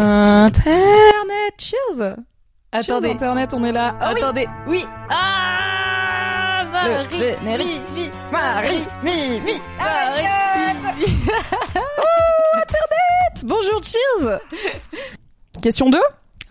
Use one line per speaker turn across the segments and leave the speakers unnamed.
Internet, cheers
Attendez.
Cheers, Internet, on est là. Ah oui.
Attendez, oui. Ah Marie,
Le générique.
mi, mi, Marie, mi, mi, Marie, mi, mi.
Bonjour, cheers Question 2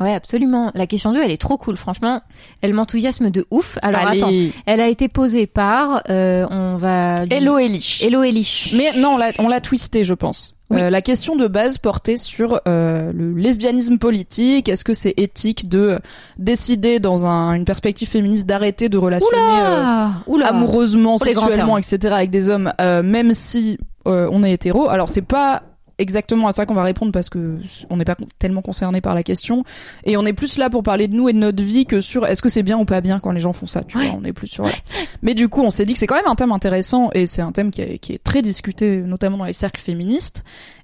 Ouais, absolument. La question 2, elle est trop cool. Franchement, elle m'enthousiasme de ouf. Alors
Allez.
attends, elle a été posée par, euh, on va... lui-
Hello Elish.
Hello Elish.
Mais non, on l'a- on l'a twisté, je pense.
Oui.
Euh, la question de base portait sur euh, le lesbianisme politique. Est-ce que c'est éthique de décider dans un- une perspective féministe d'arrêter de relationner euh,
Oula,
amoureusement, sexuellement, etc. avec des hommes, euh, même si euh, on est hétéro? Alors c'est pas exactement à ça qu'on va répondre parce que on n'est pas tellement concerné par la question et on est plus là pour parler de nous et de notre vie que sur est-ce que c'est bien ou pas bien quand les gens font ça. Tu
Ouais.
vois, on est plus sur. voilà. Mais du coup, on s'est dit que c'est quand même un thème intéressant et c'est un thème qui est, qui est très discuté, notamment dans les cercles féministes.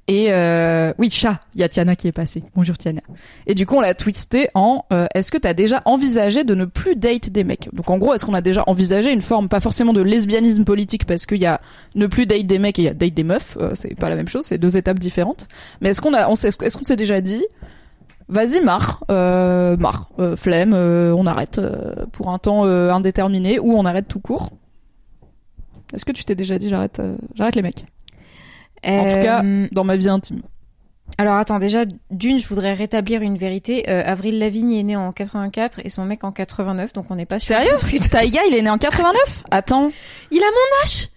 Et euh, oui, chat, il y a Tiana qui est passée. Bonjour Tiana. Et du coup, on l'a twisté en euh, est-ce que t'as déjà envisagé de ne plus date des mecs? Donc en gros, est-ce qu'on a déjà envisagé une forme pas forcément de lesbianisme politique parce qu'il y a ne plus date des mecs et il y a date des meufs, euh, c'est pas la même chose, c'est deux étapes différentes. Mais est-ce qu'on s'est- est-ce déjà dit Vas-y, marre, euh, marre, euh, flemme, euh, on arrête pour un temps indéterminé ou on arrête tout court? Est-ce que tu t'es déjà dit j'arrête, j'arrête les mecs? En tout cas,
Euh,
dans ma vie intime.
Alors attends, déjà, d'une, je voudrais rétablir une vérité. Euh, Avril Lavigne est née en 84 et son mec en 89, donc on n'est pas sur
Sérieux Taiga, il est né en 89 Attends,
Il a mon âge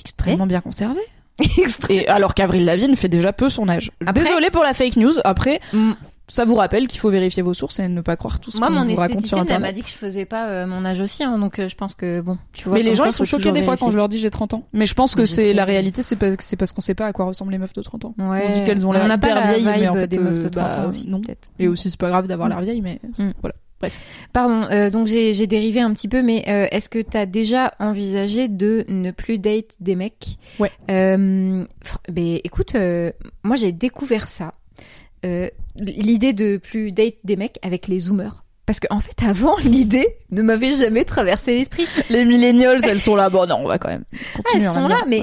extrêmement bien conservé. Et alors qu'Avril Lavigne fait déjà peu son âge.
Après-
Désolé pour la fake news. Après,
Mm.
Ça vous rappelle qu'il faut vérifier vos sources et ne pas croire tout ce
Moi,
qu'on vous raconte sur
esthéticienne, elle m'a
Internet.
dit que je faisais pas euh, mon âge aussi, hein, donc euh, je pense que bon, tu vois.
Mais les gens ils sont choqués des fois quand je leur dis j'ai 30 ans. Mais je pense que c'est la réalité, c'est parce, c'est parce qu'on sait pas à quoi ressemblent les meufs de 30 ans.
Ouais.
On se dit qu'elles ont l'air
n'a pas
hyper
la
vieilles, mais en fait,
des meufs de
euh,
30
bah,
ans aussi,
non. Et aussi c'est pas grave d'avoir
Mm.
l'air vieille, mais
Mm.
voilà. Bref.
Pardon, euh, donc j'ai dérivé un petit peu, mais euh, est-ce que t'as déjà envisagé de ne plus date des mecs?
Ouais.
Euh, ben écoute, euh, moi j'ai découvert ça, euh, l'idée de plus date des mecs avec les zoomers. Parce qu'en fait, avant, l'idée ne m'avait jamais traversé l'esprit.
Les millennials, elles sont là. Bon non, on va quand même continuer.
elles sont là, mais-.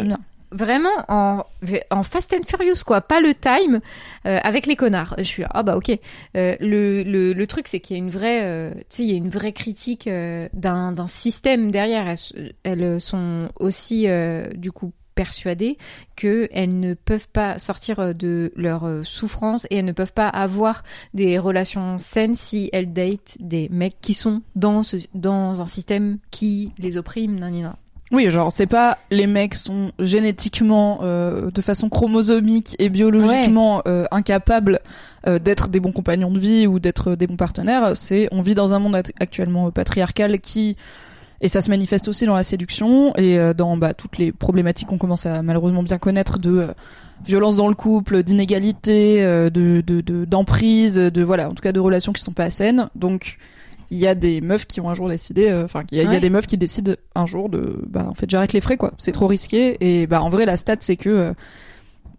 Vraiment en, en Fast and Furious, quoi. Pas le time euh, avec les connards. Je suis là, ah bah ok. Euh, le, le, le truc, c'est qu'il y a une vraie, euh, il y a une vraie critique d'un d'un système derrière. Elles, elles sont aussi, du coup, persuadées qu'elles ne peuvent pas sortir euh, de leur euh, souffrance et elles ne peuvent pas avoir des relations saines si elles datent des mecs qui sont dans, ce, dans un système qui les opprime, nan.
Oui, genre c'est pas les mecs sont génétiquement euh, de façon chromosomique et biologiquement euh, incapables euh, d'être des bons compagnons de vie ou d'être des bons partenaires, c'est on vit dans un monde act- actuellement patriarcal qui et ça se manifeste aussi dans la séduction et euh, dans bah, toutes les problématiques qu'on commence à malheureusement bien connaître de euh, violence dans le couple, d'inégalité, euh, de de- de- d'emprise, de, voilà, en tout cas de relations qui sont pas saines. Donc il y a des meufs qui ont un jour décidé, euh, enfin, il y, a- y des meufs qui décident un jour de, bah, en fait, j'arrête les frais, quoi. C'est trop risqué. Et bah, en vrai, la stat, c'est que euh,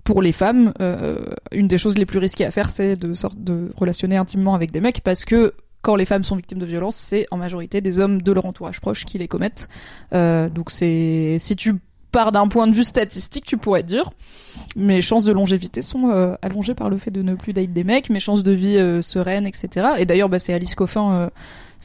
pour les femmes, euh, une des choses les plus risquées à faire, c'est de sorte de relationner intimement avec des mecs, parce que quand les femmes sont victimes de violences, c'est en majorité des hommes de leur entourage proche qui les commettent. Euh, donc c'est, si tu pars d'un point de vue statistique, tu pourrais dire, mes chances de longévité sont euh, allongées par le fait de ne plus date des mecs, mes chances de vie euh, sereines, etc. Et d'ailleurs, bah, c'est Alice Coffin, euh,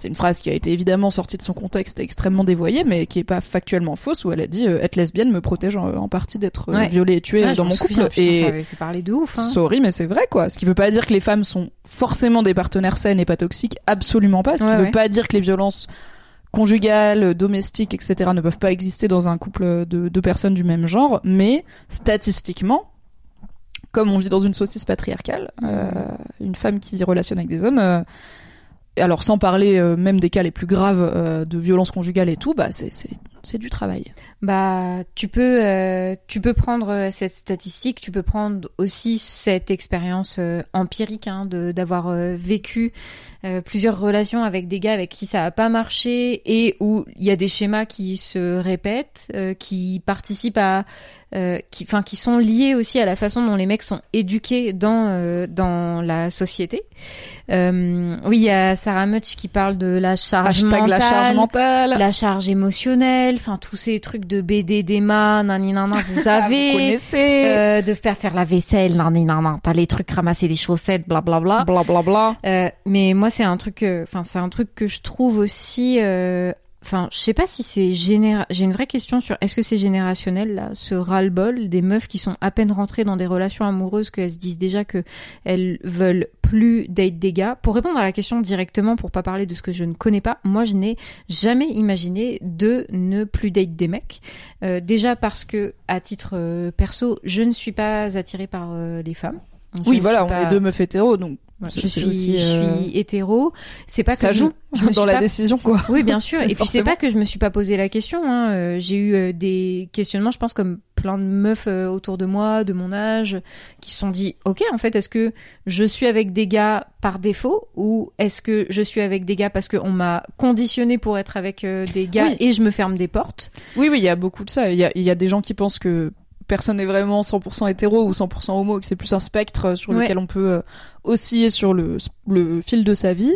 c'est une phrase qui a été évidemment sortie de son contexte et extrêmement dévoyée, mais qui est pas factuellement fausse, où elle a dit euh, être lesbienne me protège en, en partie d'être euh,
Ouais.
violée et tuée
Ouais,
dans mon
souviens,
couple.
putain,
et
ça avait fait parler de ouf. Hein.
Sorry, mais c'est vrai, quoi. Ce qui veut pas dire que les femmes sont forcément des partenaires saines et pas toxiques, absolument pas. Ce qui
Ouais,
veut pas dire que les violences conjugales, domestiques, etc. ne peuvent pas exister dans un couple de deux personnes du même genre, mais statistiquement, comme on vit dans une saucisse patriarcale, euh, une femme qui relationne avec des hommes, euh, alors sans parler euh, même des cas les plus graves euh, de violence conjugale et tout, bah c'est du travail.
Bah, tu peux, euh, tu peux prendre cette statistique, tu peux prendre aussi cette expérience empirique hein, de d'avoir vécu euh, plusieurs relations avec des gars avec qui ça a pas marché et où il y a des schémas qui se répètent, euh, qui participent à, euh, qui, enfin, qui sont liés aussi à la façon dont les mecs sont éduqués dans dans la société. Oui, il y a Sarah Much qui parle de la charge
Hashtag
mentale,
la charge mentale.
la charge émotionnelle, enfin tous ces trucs de BD, d'Emma, nani nana, vous
Ah, vous
avez.
connaissez.
de faire faire la vaisselle, nani nana, t'as les trucs ramasser les chaussettes, blablabla.
Bla bla bla.
Mais moi, c'est un truc, euh, enfin, c'est un truc que je trouve aussi. euh, Enfin, je sais pas si c'est généra... J'ai une vraie question sur est-ce que c'est générationnel là, ce ras-le-bol des meufs qui sont à peine rentrées dans des relations amoureuses qu'elles se disent déjà que elles veulent plus date des gars? Pour répondre à la question directement, pour pas parler de ce que je ne connais pas, moi je n'ai jamais imaginé de ne plus date des mecs. Euh, déjà parce que à titre euh, perso, je ne suis pas attirée par euh, les femmes.
Oui, voilà, on
pas-
est deux meufs hétéros, donc
voilà, je suis,
aussi,
je
euh,
suis hétéro. C'est pas que
ça
je-
joue
je me
dans la
pas-
décision, quoi.
Oui, bien sûr. Et puis c'est pas que je me suis pas posé la question. Hein. Euh, J'ai eu euh, des questionnements, je pense, comme plein de meufs autour de moi, de mon âge, qui se sont dit, ok, en fait, est-ce que je suis avec des gars par défaut ou est-ce que je suis avec des gars parce qu'on m'a conditionné pour être avec des gars
Oui.
et je me ferme des portes?
Oui, oui, il y a beaucoup de ça. Il y a, il y a des gens qui pensent que personne n'est vraiment 100% hétéro ou 100% homo, et que c'est plus un spectre euh, sur
Ouais.
lequel on peut euh, osciller sur le, le fil de sa vie.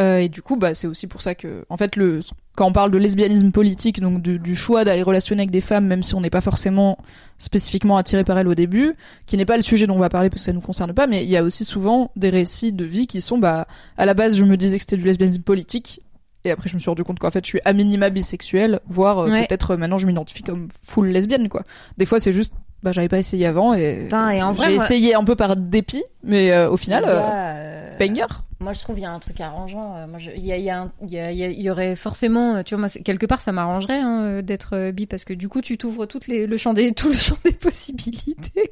Euh, et du coup, bah, c'est aussi pour ça que, en fait, le, quand on parle de lesbianisme politique, donc du, du choix d'aller relationner avec des femmes, même si on n'est pas forcément spécifiquement attiré par elles au début, qui n'est pas le sujet dont on va parler parce que ça nous concerne pas, mais il y a aussi souvent des récits de vie qui sont, bah, à la base, je me disais que c'était du lesbianisme politique. Et après, je me suis rendu compte qu'en fait, je suis à minima bisexuelle, voire euh,
Ouais.
peut-être euh, maintenant, je m'identifie comme full lesbienne, quoi. Des fois, c'est juste, bah, j'avais pas essayé avant et,
et en vrai,
j'ai essayé un peu par dépit, mais euh, au final,
Les
euh,
euh,
banger.
Moi, je trouve il y a un truc arrangeant. Moi, il y a, y, a un- y, a- y a- y aurait forcément, tu vois, moi, quelque part, ça m'arrangerait hein, d'être bi parce que du coup, tu t'ouvres toutes les le champ des tout le champ des possibilités.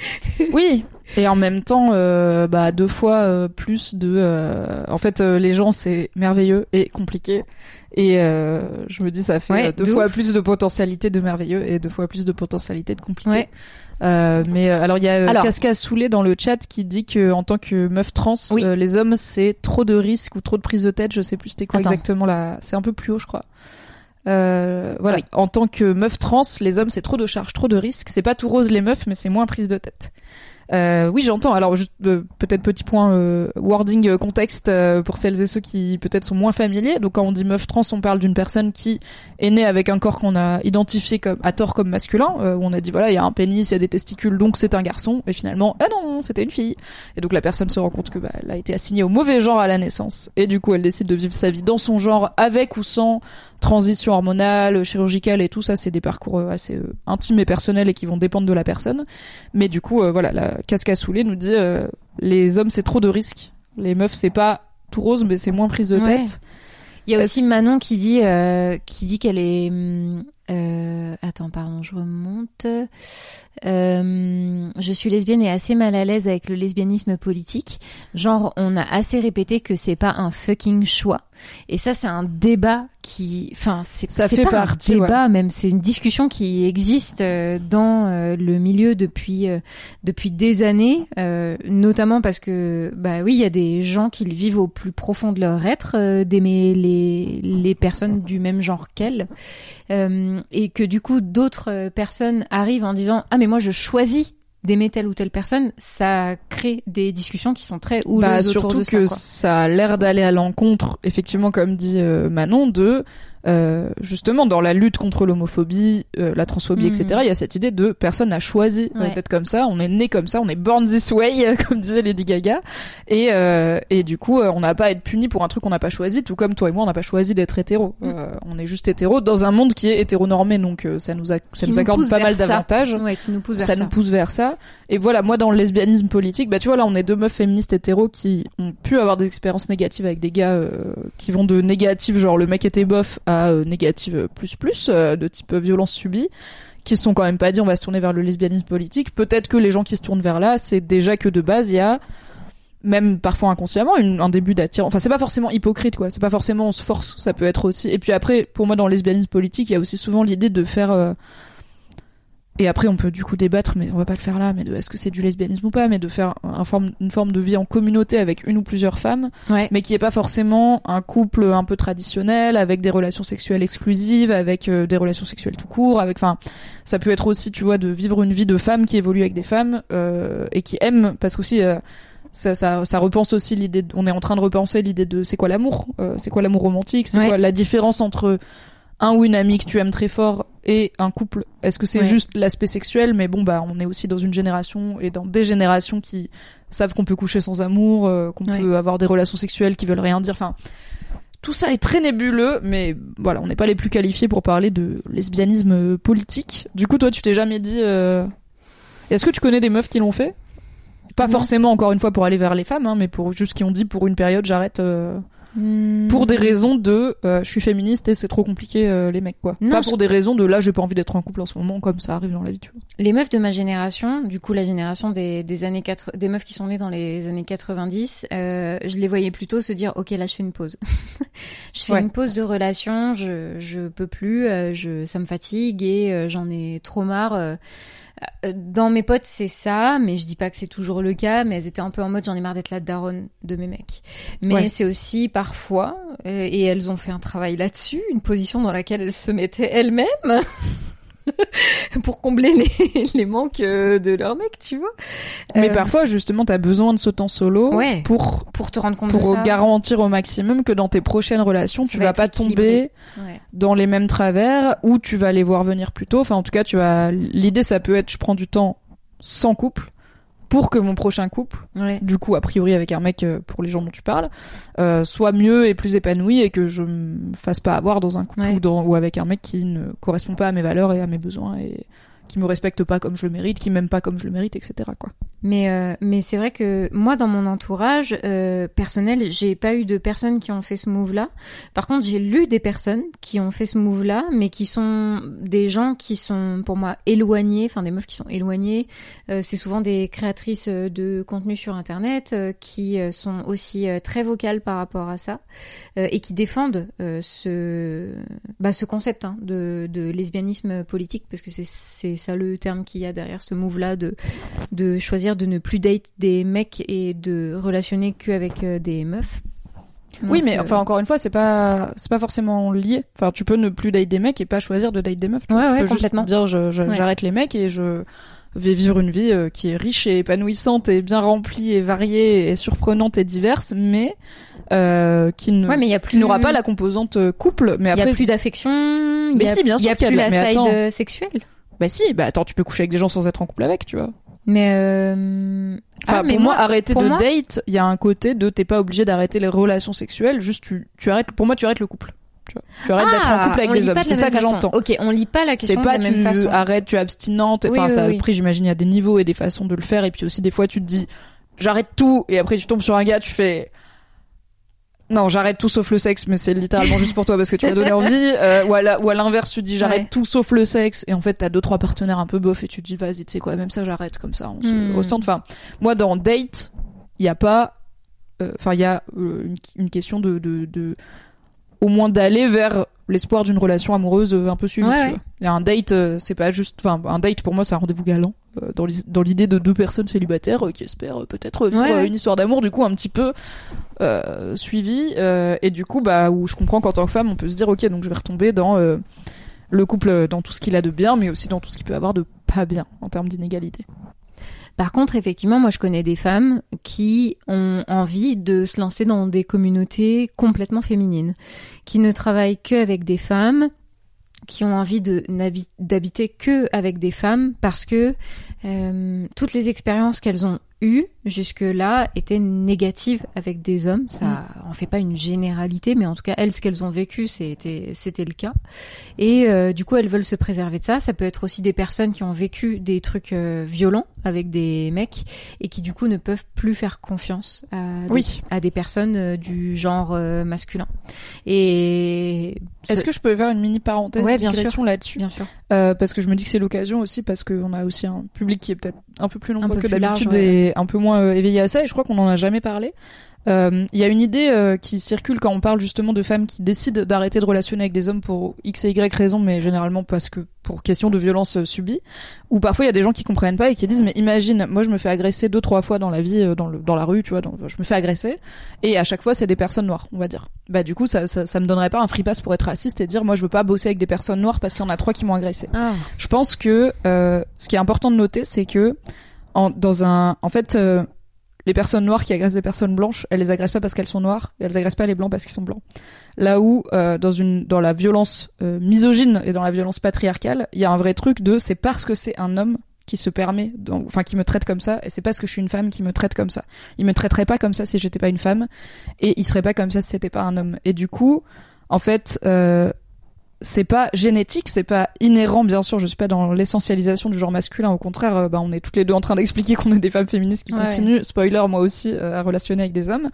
Oui. Et en même temps, euh, bah, deux fois euh, plus de. euh, En fait, euh, les gens, c'est merveilleux et compliqué. Et euh, je me dis, ça fait
Ouais,
deux
de
fois
ouf.
plus de potentialité de merveilleux et deux fois plus de potentialité de compliqué.
Ouais.
Euh, mais euh, alors il y a
Alors-
Casca Soulé dans le chat qui dit que en tant que meuf trans,
Oui.
les hommes c'est trop de risques ou trop de prise de tête. Je sais plus c'était quoi
Attends.
exactement là. C'est un peu plus haut, je crois. Euh, voilà.
Oui.
En tant que meuf trans, les hommes c'est trop de charges, trop de risques. C'est pas tout rose les meufs, mais c'est moins prise de tête. Euh, oui, j'entends. Alors, juste euh, peut-être petit point euh, wording euh, contexte euh, pour celles et ceux qui peut-être sont moins familiers. Donc, quand on dit meuf trans, on parle d'une personne qui est née avec un corps qu'on a identifié comme à tort comme masculin, euh, où on a dit voilà, il y a un pénis, il y a des testicules, donc c'est un garçon. Et finalement, ah non, c'était une fille. Et donc la personne se rend compte que bah, elle a été assignée au mauvais genre à la naissance. Et du coup, elle décide de vivre sa vie dans son genre, avec ou sans transition hormonale, chirurgicale et tout ça. C'est des parcours euh, assez euh, intimes et personnels et qui vont dépendre de la personne. Mais du coup, euh, voilà, la casca Soulé nous dit euh, les hommes c'est trop de risques. Les meufs c'est pas tout rose, mais c'est moins prise de
Ouais.
tête.
Il y a aussi Manon qui dit qui dit qu'elle est hum, euh, attends pardon je remonte. Euh, je suis lesbienne et assez mal à l'aise avec le lesbianisme politique. Genre on a assez répété que c'est pas un fucking choix. Et ça c'est un débat qui enfin c'est
Ça
c'est
fait
pas
partie,
un débat même c'est une discussion qui existe euh, dans euh, le milieu depuis euh, depuis des années, notamment parce que bah oui, il y a des gens qui le vivent au plus profond de leur être, d'aimer les les personnes du même genre qu'elles, euh, et que du coup d'autres euh, personnes arrivent en disant ah mais moi je choisis d'aimer telle ou telle personne, ça crée des discussions qui sont très houleuses
Bah,
autour
surtout que
ça. quoi.
ça a l'air d'aller à l'encontre, effectivement, comme dit euh, Manon, de euh, justement dans la lutte contre l'homophobie, euh, la transphobie,
Mhm.
etc. Il y a cette idée de personne n'a choisi euh,
Ouais.
d'être comme ça, on est né comme ça, on est born this way, euh, comme disait Lady Gaga, et et, et du coup, euh, on n'a pas à être puni pour un truc qu'on n'a pas choisi, tout comme toi et moi, on n'a pas choisi d'être hétéro.
Mm.
Euh, on est juste hétéro dans un monde qui est hétéronormé, donc euh, ça nous, a, ça nous
nous
accorde pas mal d'avantages
Ouais, qui nous pousse vers
ça
ça.
nous pousse vers ça. Et voilà, moi dans le lesbianisme politique, bah tu vois là on est deux meufs féministes hétéros qui ont pu avoir des expériences négatives avec des gars euh, qui vont de négatif genre le mec était bof euh, négative plus plus euh, de type violence subie qui se sont quand même pas dit on va se tourner vers le lesbianisme politique. Peut-être que les gens qui se tournent vers là, c'est déjà que de base il y a même parfois inconsciemment un début d'attirance. Enfin, c'est pas forcément hypocrite, quoi. C'est pas forcément on se force. Ça peut être aussi. Et puis après, pour moi, dans le lesbianisme politique, il y a aussi souvent l'idée de faire. euh, Et après, on peut du coup débattre, mais on va pas le faire là. Mais de est-ce que c'est du lesbianisme ou pas Mais de faire un forme, une forme de vie en communauté avec une ou plusieurs femmes,
Ouais.
mais qui est pas forcément un couple un peu traditionnel avec des relations sexuelles exclusives, avec euh, des relations sexuelles tout court, avec. Enfin, ça peut être aussi, tu vois, de vivre une vie de femme qui évolue avec des femmes euh, et qui aime, parce qu'aussi. euh, ça, ça, ça repense aussi l'idée. on est en train de repenser l'idée de c'est quoi l'amour, euh, c'est quoi l'amour romantique, c'est
Ouais.
quoi la différence entre un ou une amie que tu aimes très fort et un couple. Est-ce que c'est
Ouais.
juste l'aspect sexuel? Mais bon, bah, on est aussi dans une génération et dans des générations qui savent qu'on peut coucher sans amour, euh, qu'on
Ouais.
peut avoir des relations sexuelles qui veulent rien dire. Enfin, tout ça est très nébuleux, mais voilà, on n'est pas les plus qualifiés pour parler de lesbianisme euh, politique. Du coup, toi, tu t'es jamais dit. euh, Est-ce que tu connais des meufs qui l'ont fait? Pas
Non.
forcément, encore une fois, pour aller vers les femmes, hein, mais pour juste qui ont dit pour une période, j'arrête. euh,
Hmm.
pour des raisons de euh, je suis féministe et c'est trop compliqué euh, les mecs quoi.
Non,
pas
je-
pour des raisons de là j'ai pas envie d'être en couple en ce moment comme ça arrive dans la vie tu vois.
Les meufs de ma génération, du coup la génération des, des années 4, des meufs qui sont nées dans les années 90, euh, je les voyais plutôt se dire ok là je fais une pause. je fais
Ouais.
une pause de relation, je je peux plus, euh, je ça me fatigue et euh, j'en ai trop marre. Euh. Dans mes potes, c'est ça, mais je dis pas que c'est toujours le cas, mais elles étaient un peu en mode j'en ai marre d'être la daronne de mes mecs. Mais
Ouais.
c'est aussi parfois, euh, et elles ont fait un travail là-dessus, une position dans laquelle elles se mettaient elles-mêmes pour combler les, les manques euh, de leur mec, tu vois.
Mais
Euh,
parfois justement t'as besoin de ce temps solo
Ouais.
pour
pour te rendre compte de
pour
ça.
garantir au maximum que dans tes prochaines relations
Ça
tu
va
vas pas
équilibré.
tomber
Ouais.
dans les mêmes travers ou tu vas les voir venir plus tôt. Enfin en tout cas tu vas l'idée ça peut être je prends du temps sans couple pour que mon prochain couple
Ouais.
du coup a priori avec un mec euh, pour les gens dont tu parles euh, soit mieux et plus épanoui et que je me fasse pas avoir dans un couple
Ouais.
ou, dans, ou avec un mec qui ne correspond pas à mes valeurs et à mes besoins et qui me respecte pas comme je le mérite qui m'aime pas comme je le mérite etc
Mais euh, mais c'est vrai que moi dans mon entourage euh, personnel, j'ai pas eu de personnes qui ont fait ce move-là. Par contre, j'ai lu des personnes qui ont fait ce move-là, mais qui sont des gens qui sont pour moi éloignés, enfin des meufs qui sont éloignées. Euh, c'est souvent des créatrices euh, de contenu sur internet qui sont aussi très vocales par rapport à ça et qui défendent ce bah, ce concept hein, de de lesbianisme politique parce que c'est ça le terme qu'il y a derrière ce move-là de de choisir de ne plus date des mecs et de relationner qu'avec euh, des meufs.
oui mais
euh,
enfin encore une fois c'est pas c'est pas forcément lié enfin tu peux ne plus date des mecs et pas choisir de date des meufs
Ouais.
Tu
ouais,
peux juste
complètement.
dire je- je-
Ouais.
j'arrête les mecs et je vais vivre une vie euh, qui est riche et épanouissante et bien remplie et variée et surprenante et diverse mais euh, qui ne
ouais, mais il y a plus
n'aura pas la composante couple mais
il y
après
a plus d'affection. il
Mais
y a-
si, bien
Il y a
sûr qu'il y a
plus la side
attends.
sexuelle.
Bah si bah attends tu peux coucher avec des gens sans être en couple avec tu vois
Mais euh...
Enfin,
ah, mais
pour moi, arrêter
pour
de
moi-
date, il y a un côté de t'es pas obligé d'arrêter les relations sexuelles, juste tu, tu arrêtes. Pour moi, tu arrêtes le couple. Tu, vois. tu arrêtes d'être en
Ah,
couple avec des hommes.
de
C'est ça que j'entends.
Ok, on lit pas la question
C'est pas
de la
tu
même façon.
arrêtes, tu es abstinente.
Oui,
Enfin,
oui,
ça,
oui.
après, j'imagine, il y a des niveaux et des façons de le faire. Et puis aussi, des fois, tu te dis, j'arrête tout. Et après, tu tombes sur un gars, tu fais, non, j'arrête tout sauf le sexe, mais c'est littéralement juste pour toi parce que tu m'as donné envie. Euh, ou à l'inverse, tu dis, j'arrête
Ouais.
tout sauf le sexe. Et en fait, t'as deux, trois partenaires un peu bof et tu te dis, vas-y, tu sais quoi, même ça, j'arrête comme ça. On se
Hmm.
ressent. Enfin, moi, dans date, il y a pas, euh, enfin, il y a euh, une, une question de, de, de, au moins d'aller vers l'espoir d'une relation amoureuse un peu suivie.
Ouais, ouais.
un date, c'est pas juste, enfin, un date pour moi, c'est un rendez-vous galant dans l'idée de deux personnes célibataires qui espèrent peut-être vivre
Ouais, ouais.
une histoire d'amour, du coup, un petit peu euh, suivie. euh, et du coup, bah, où je comprends qu'en tant que femme, on peut se dire, ok, donc je vais retomber dans euh, le couple, dans tout ce qu'il a de bien, mais aussi dans tout ce qu'il peut avoir de pas bien en termes d'inégalité.
Par contre, effectivement, moi, je connais des femmes qui ont envie de se lancer dans des communautés complètement féminines, qui ne travaillent que avec des femmes, qui ont envie de d'habiter que avec des femmes parce que toutes les expériences qu'elles ont eues jusque-là étaient négatives avec des hommes. Ça en fait pas une généralité, mais en tout cas, elles, ce qu'elles ont vécu, c'était c'était le cas. Et euh, du coup, elles veulent se préserver de ça. Ça peut être aussi des personnes qui ont vécu des trucs euh, violents avec des mecs et qui du coup ne peuvent plus faire confiance à des,
Oui.
à des personnes euh, du genre masculin. Et
Est-ce que je peux faire une mini parenthèse
Ouais, bien
digression là-dessus?
Bien sûr.
Parce que je me dis que c'est l'occasion aussi parce qu'on a aussi un public qui est peut-être un peu plus nombreux que d'habitude
ouais,
et un peu moins moins euh, éveillé à ça et je crois qu'on en a jamais parlé. Euh, Il y a une idée euh, qui circule quand on parle justement de femmes qui décident d'arrêter de relationner avec des hommes pour x et y raisons, mais généralement parce que pour question de violence euh, subie. Ou parfois il y a des gens qui comprennent pas et qui disent mais imagine, moi je me fais agresser deux trois fois dans la vie, euh, dans le dans la rue, tu vois, dans- je me fais agresser et à chaque fois c'est des personnes noires, on va dire. Bah du coup ça, ça ça me donnerait pas un free pass pour être raciste et dire moi je veux pas bosser avec des personnes noires parce qu'il y en a trois qui m'ont agressé.
Ah.
Je pense que euh, ce qui est important de noter, c'est que en, dans un, en fait, euh, les personnes noires qui agressent des personnes blanches, elles les agressent pas parce qu'elles sont noires, et elles agressent pas les blancs parce qu'ils sont blancs. Là où euh, dans une, dans la violence euh, misogyne et dans la violence patriarcale, il y a un vrai truc de c'est parce que c'est un homme qui se permet, enfin qui me traite comme ça, et c'est parce que je suis une femme qui me traite comme ça. Il me traiterait pas comme ça si j'étais pas une femme, et il serait pas comme ça si c'était pas un homme. Et du coup, en fait, c'est pas génétique, c'est pas inhérent, bien sûr. Je suis pas dans l'essentialisation du genre masculin. Au contraire, euh, bah, on est toutes les deux en train d'expliquer qu'on est des femmes féministes qui
Ouais.
continuent, spoiler, moi aussi, euh, à relationner avec des hommes.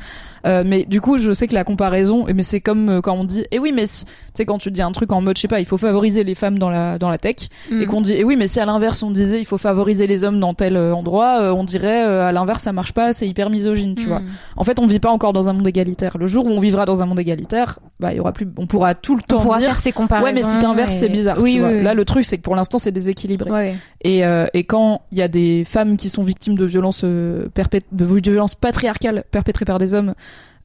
Euh, mais du coup, je sais que la comparaison, mais c'est comme euh, quand on dit, eh oui, mais si- tu sais, quand tu dis un truc en mode, je sais pas, il faut favoriser les femmes dans la dans la tech,
Mm.
et qu'on dit, eh oui, mais si à l'inverse on disait, il faut favoriser les hommes dans tel euh, endroit, euh, on dirait, euh, à l'inverse, ça marche pas, c'est hyper misogyne, tu
Mm.
vois. En fait, on vit pas encore dans un monde égalitaire. Le jour où on vivra dans un monde égalitaire, bah, il y aura plus, on pourra tout le
On
temps
pourra
dire.
faire ces comparaisons.
Ouais, mais si t'inverses,
et-
c'est bizarre.
Oui,
tu vois.
oui, oui.
Là, le truc, c'est que pour l'instant, c'est déséquilibré.
Ouais.
Et, euh, et quand il y a des femmes qui sont victimes de violences, euh, perpét- de violences patriarcales perpétrées par des hommes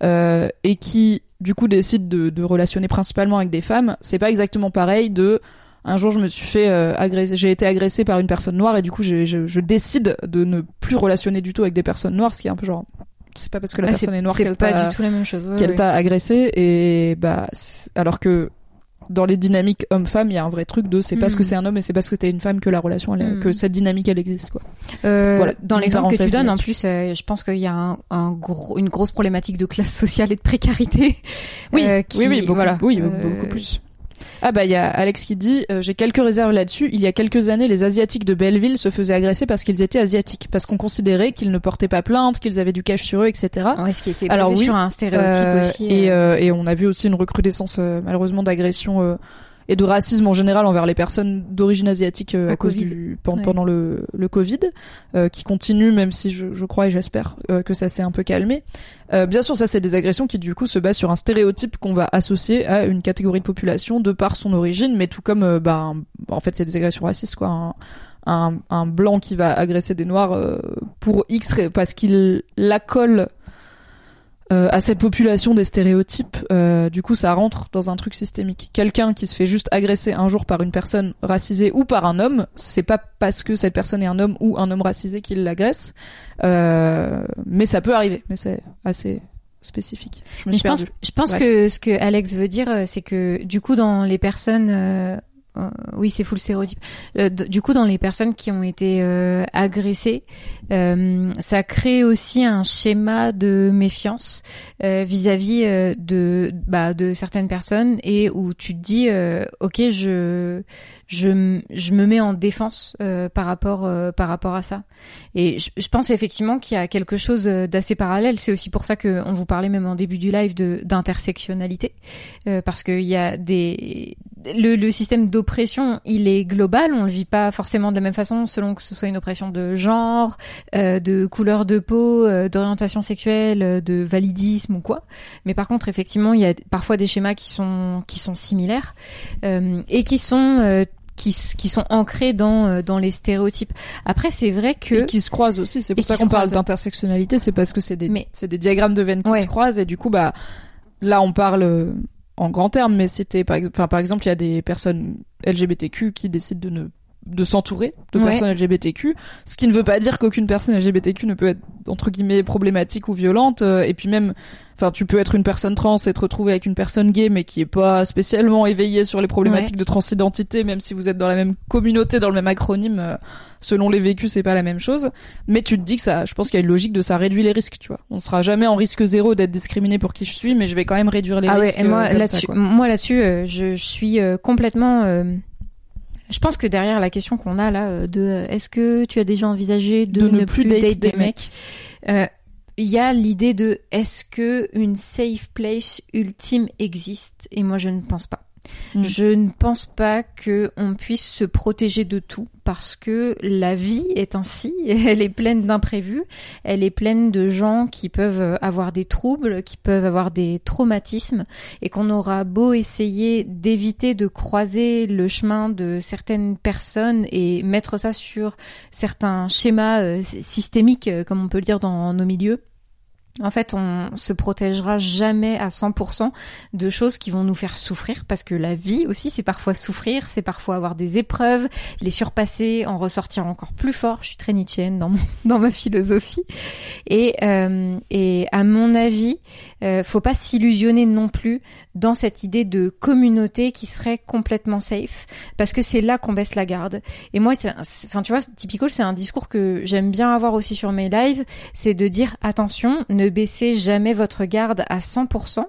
euh, et qui, du coup, décident de, de relationner principalement avec des femmes, c'est pas exactement pareil de. Un jour, je me suis fait euh, agresser, j'ai été agressée par une personne noire et du coup, je, je décide de ne plus relationner du tout avec des personnes noires, ce qui est un peu genre. C'est pas parce que la
Ouais,
personne
c'est-
est noire qu'elle t'a
ouais,
qu'elle
ouais.
t'a agressé et bah alors que dans les dynamiques homme-femme, il y a un vrai truc de c'est parce
Mm.
que c'est un homme et c'est parce que t'es une femme que la relation elle
Mm.
que cette dynamique elle existe quoi.
Euh,
Voilà,
dans l'exemple que tu donnes, en plus, euh, je pense qu'il y a un, un gros, une grosse problématique de classe sociale et de précarité.
Oui,
euh, qui-
oui, oui, beaucoup,
voilà.
oui,
Euh,
beaucoup plus. Ah bah il y a Alex qui dit euh, j'ai quelques réserves là-dessus. Il y a quelques années, les asiatiques de Belleville se faisaient agresser parce qu'ils étaient asiatiques, parce qu'on considérait qu'ils ne portaient pas plainte, qu'ils avaient du cash sur eux, etc.
Ouais, ce qui était
Alors
basé
oui,
sur un stéréotype
Euh,
aussi.
Et,
euh,
euh, et on a vu aussi une recrudescence euh, malheureusement d'agressions euh, et de racisme en général envers les personnes d'origine asiatique euh, à cause
Covid.
du
Ouais.
pendant le, le Covid, euh, qui continue même si je, je crois et j'espère euh, que ça s'est un peu calmé. Bien sûr, ça c'est des agressions qui du coup se basent sur un stéréotype qu'on va associer à une catégorie de population de par son origine, mais tout comme bah, un- en fait c'est des agressions racistes quoi. Un, un, un blanc qui va agresser des noirs euh, pour X parce qu'il l'accole euh, à cette population des stéréotypes, euh, du coup, ça rentre dans un truc systémique. Quelqu'un qui se fait juste agresser un jour par une personne racisée ou par un homme, c'est pas parce que cette personne est un homme ou un homme racisé qu'il l'agresse, euh, mais ça peut arriver. Mais c'est assez spécifique. Je me
Mais
suis
je pense,
perdue.
je pense
Bref.
que ce que Alex veut dire, c'est que du coup, dans les personnes, oui, c'est full stéréotype. Euh, du coup, dans les personnes qui ont été euh, agressées, euh, ça crée aussi un schéma de méfiance euh, vis-à-vis euh, de bah, de certaines personnes et où tu te dis, euh, ok, je je je me mets en défense euh, par rapport euh, par rapport à ça. Et je, je pense effectivement qu'il y a quelque chose euh, d'assez parallèle. C'est aussi pour ça que on vous parlait même en début du live de d'intersectionnalité, euh, parce qu'il y a des le, le système d'oppression, il est global. On le vit pas forcément de la même façon selon que ce soit une oppression de genre, euh, de couleur de peau, euh, d'orientation sexuelle, de validisme ou quoi. Mais par contre, effectivement, il y a parfois des schémas qui sont qui sont similaires et qui sont qui, qui sont ancrés dans euh, dans les stéréotypes. Après, c'est vrai que
Et qui se croisent aussi. C'est
Et
pour ça qu'on parle d'intersectionnalité, c'est parce que c'est des,
Mais-
c'est des diagrammes de veines qui
Ouais.
se croisent et du coup, bah, là, on parle euh, en grand termes, mais c'était par enfin, par exemple, il y a des personnes LGBTQ qui décident de ne de s'entourer de
Ouais.
personnes LGBTQ, ce qui ne veut pas dire qu'aucune personne LGBTQ ne peut être entre guillemets problématique ou violente. euh, et puis même, enfin, tu peux être une personne trans et te retrouver avec une personne gay, mais qui est pas spécialement éveillée sur les problématiques de transidentité, même si vous êtes dans la même communauté, dans le même acronyme. euh, selon les vécus, c'est pas la même chose. Mais tu te dis que ça, je pense qu'il y a une logique de ça réduit les risques, tu vois. On sera jamais en risque zéro d'être discriminé pour qui je suis, mais je vais quand même réduire les
ah ouais,
risques.
et moi
euh,
là-dessus,
quoi.
moi là-dessus, euh, je, je suis euh, complètement. Je pense que derrière la question qu'on a là euh, de euh, est-ce que tu as déjà envisagé de, ne, plus date, des mecs, euh, il y a l'idée de est-ce que une safe place ultime existe? Et moi, je ne pense pas.
Mm.
Je ne pense pas que on puisse se protéger de tout parce que la vie est ainsi, elle est pleine d'imprévus, elle est pleine de gens qui peuvent avoir des troubles, qui peuvent avoir des traumatismes et qu'on aura beau essayer d'éviter de croiser le chemin de certaines personnes et mettre ça sur certains schémas euh, systémiques euh, comme on peut le dire dans nos milieux en fait, on se protégera jamais à 100% de choses qui vont nous faire souffrir parce que la vie aussi, c'est parfois souffrir, c'est parfois avoir des épreuves, les surpasser, en ressortir encore plus fort. Je suis très Nietzscheenne dans, ma philosophie. Et, euh, et à mon avis, euh, faut pas s'illusionner non plus dans cette idée de communauté qui serait complètement safe parce que c'est là qu'on baisse la garde. Et moi, enfin, tu vois, typical, c'est un discours que j'aime bien avoir aussi sur mes lives, c'est de dire attention, ne baissez jamais votre garde à 100%.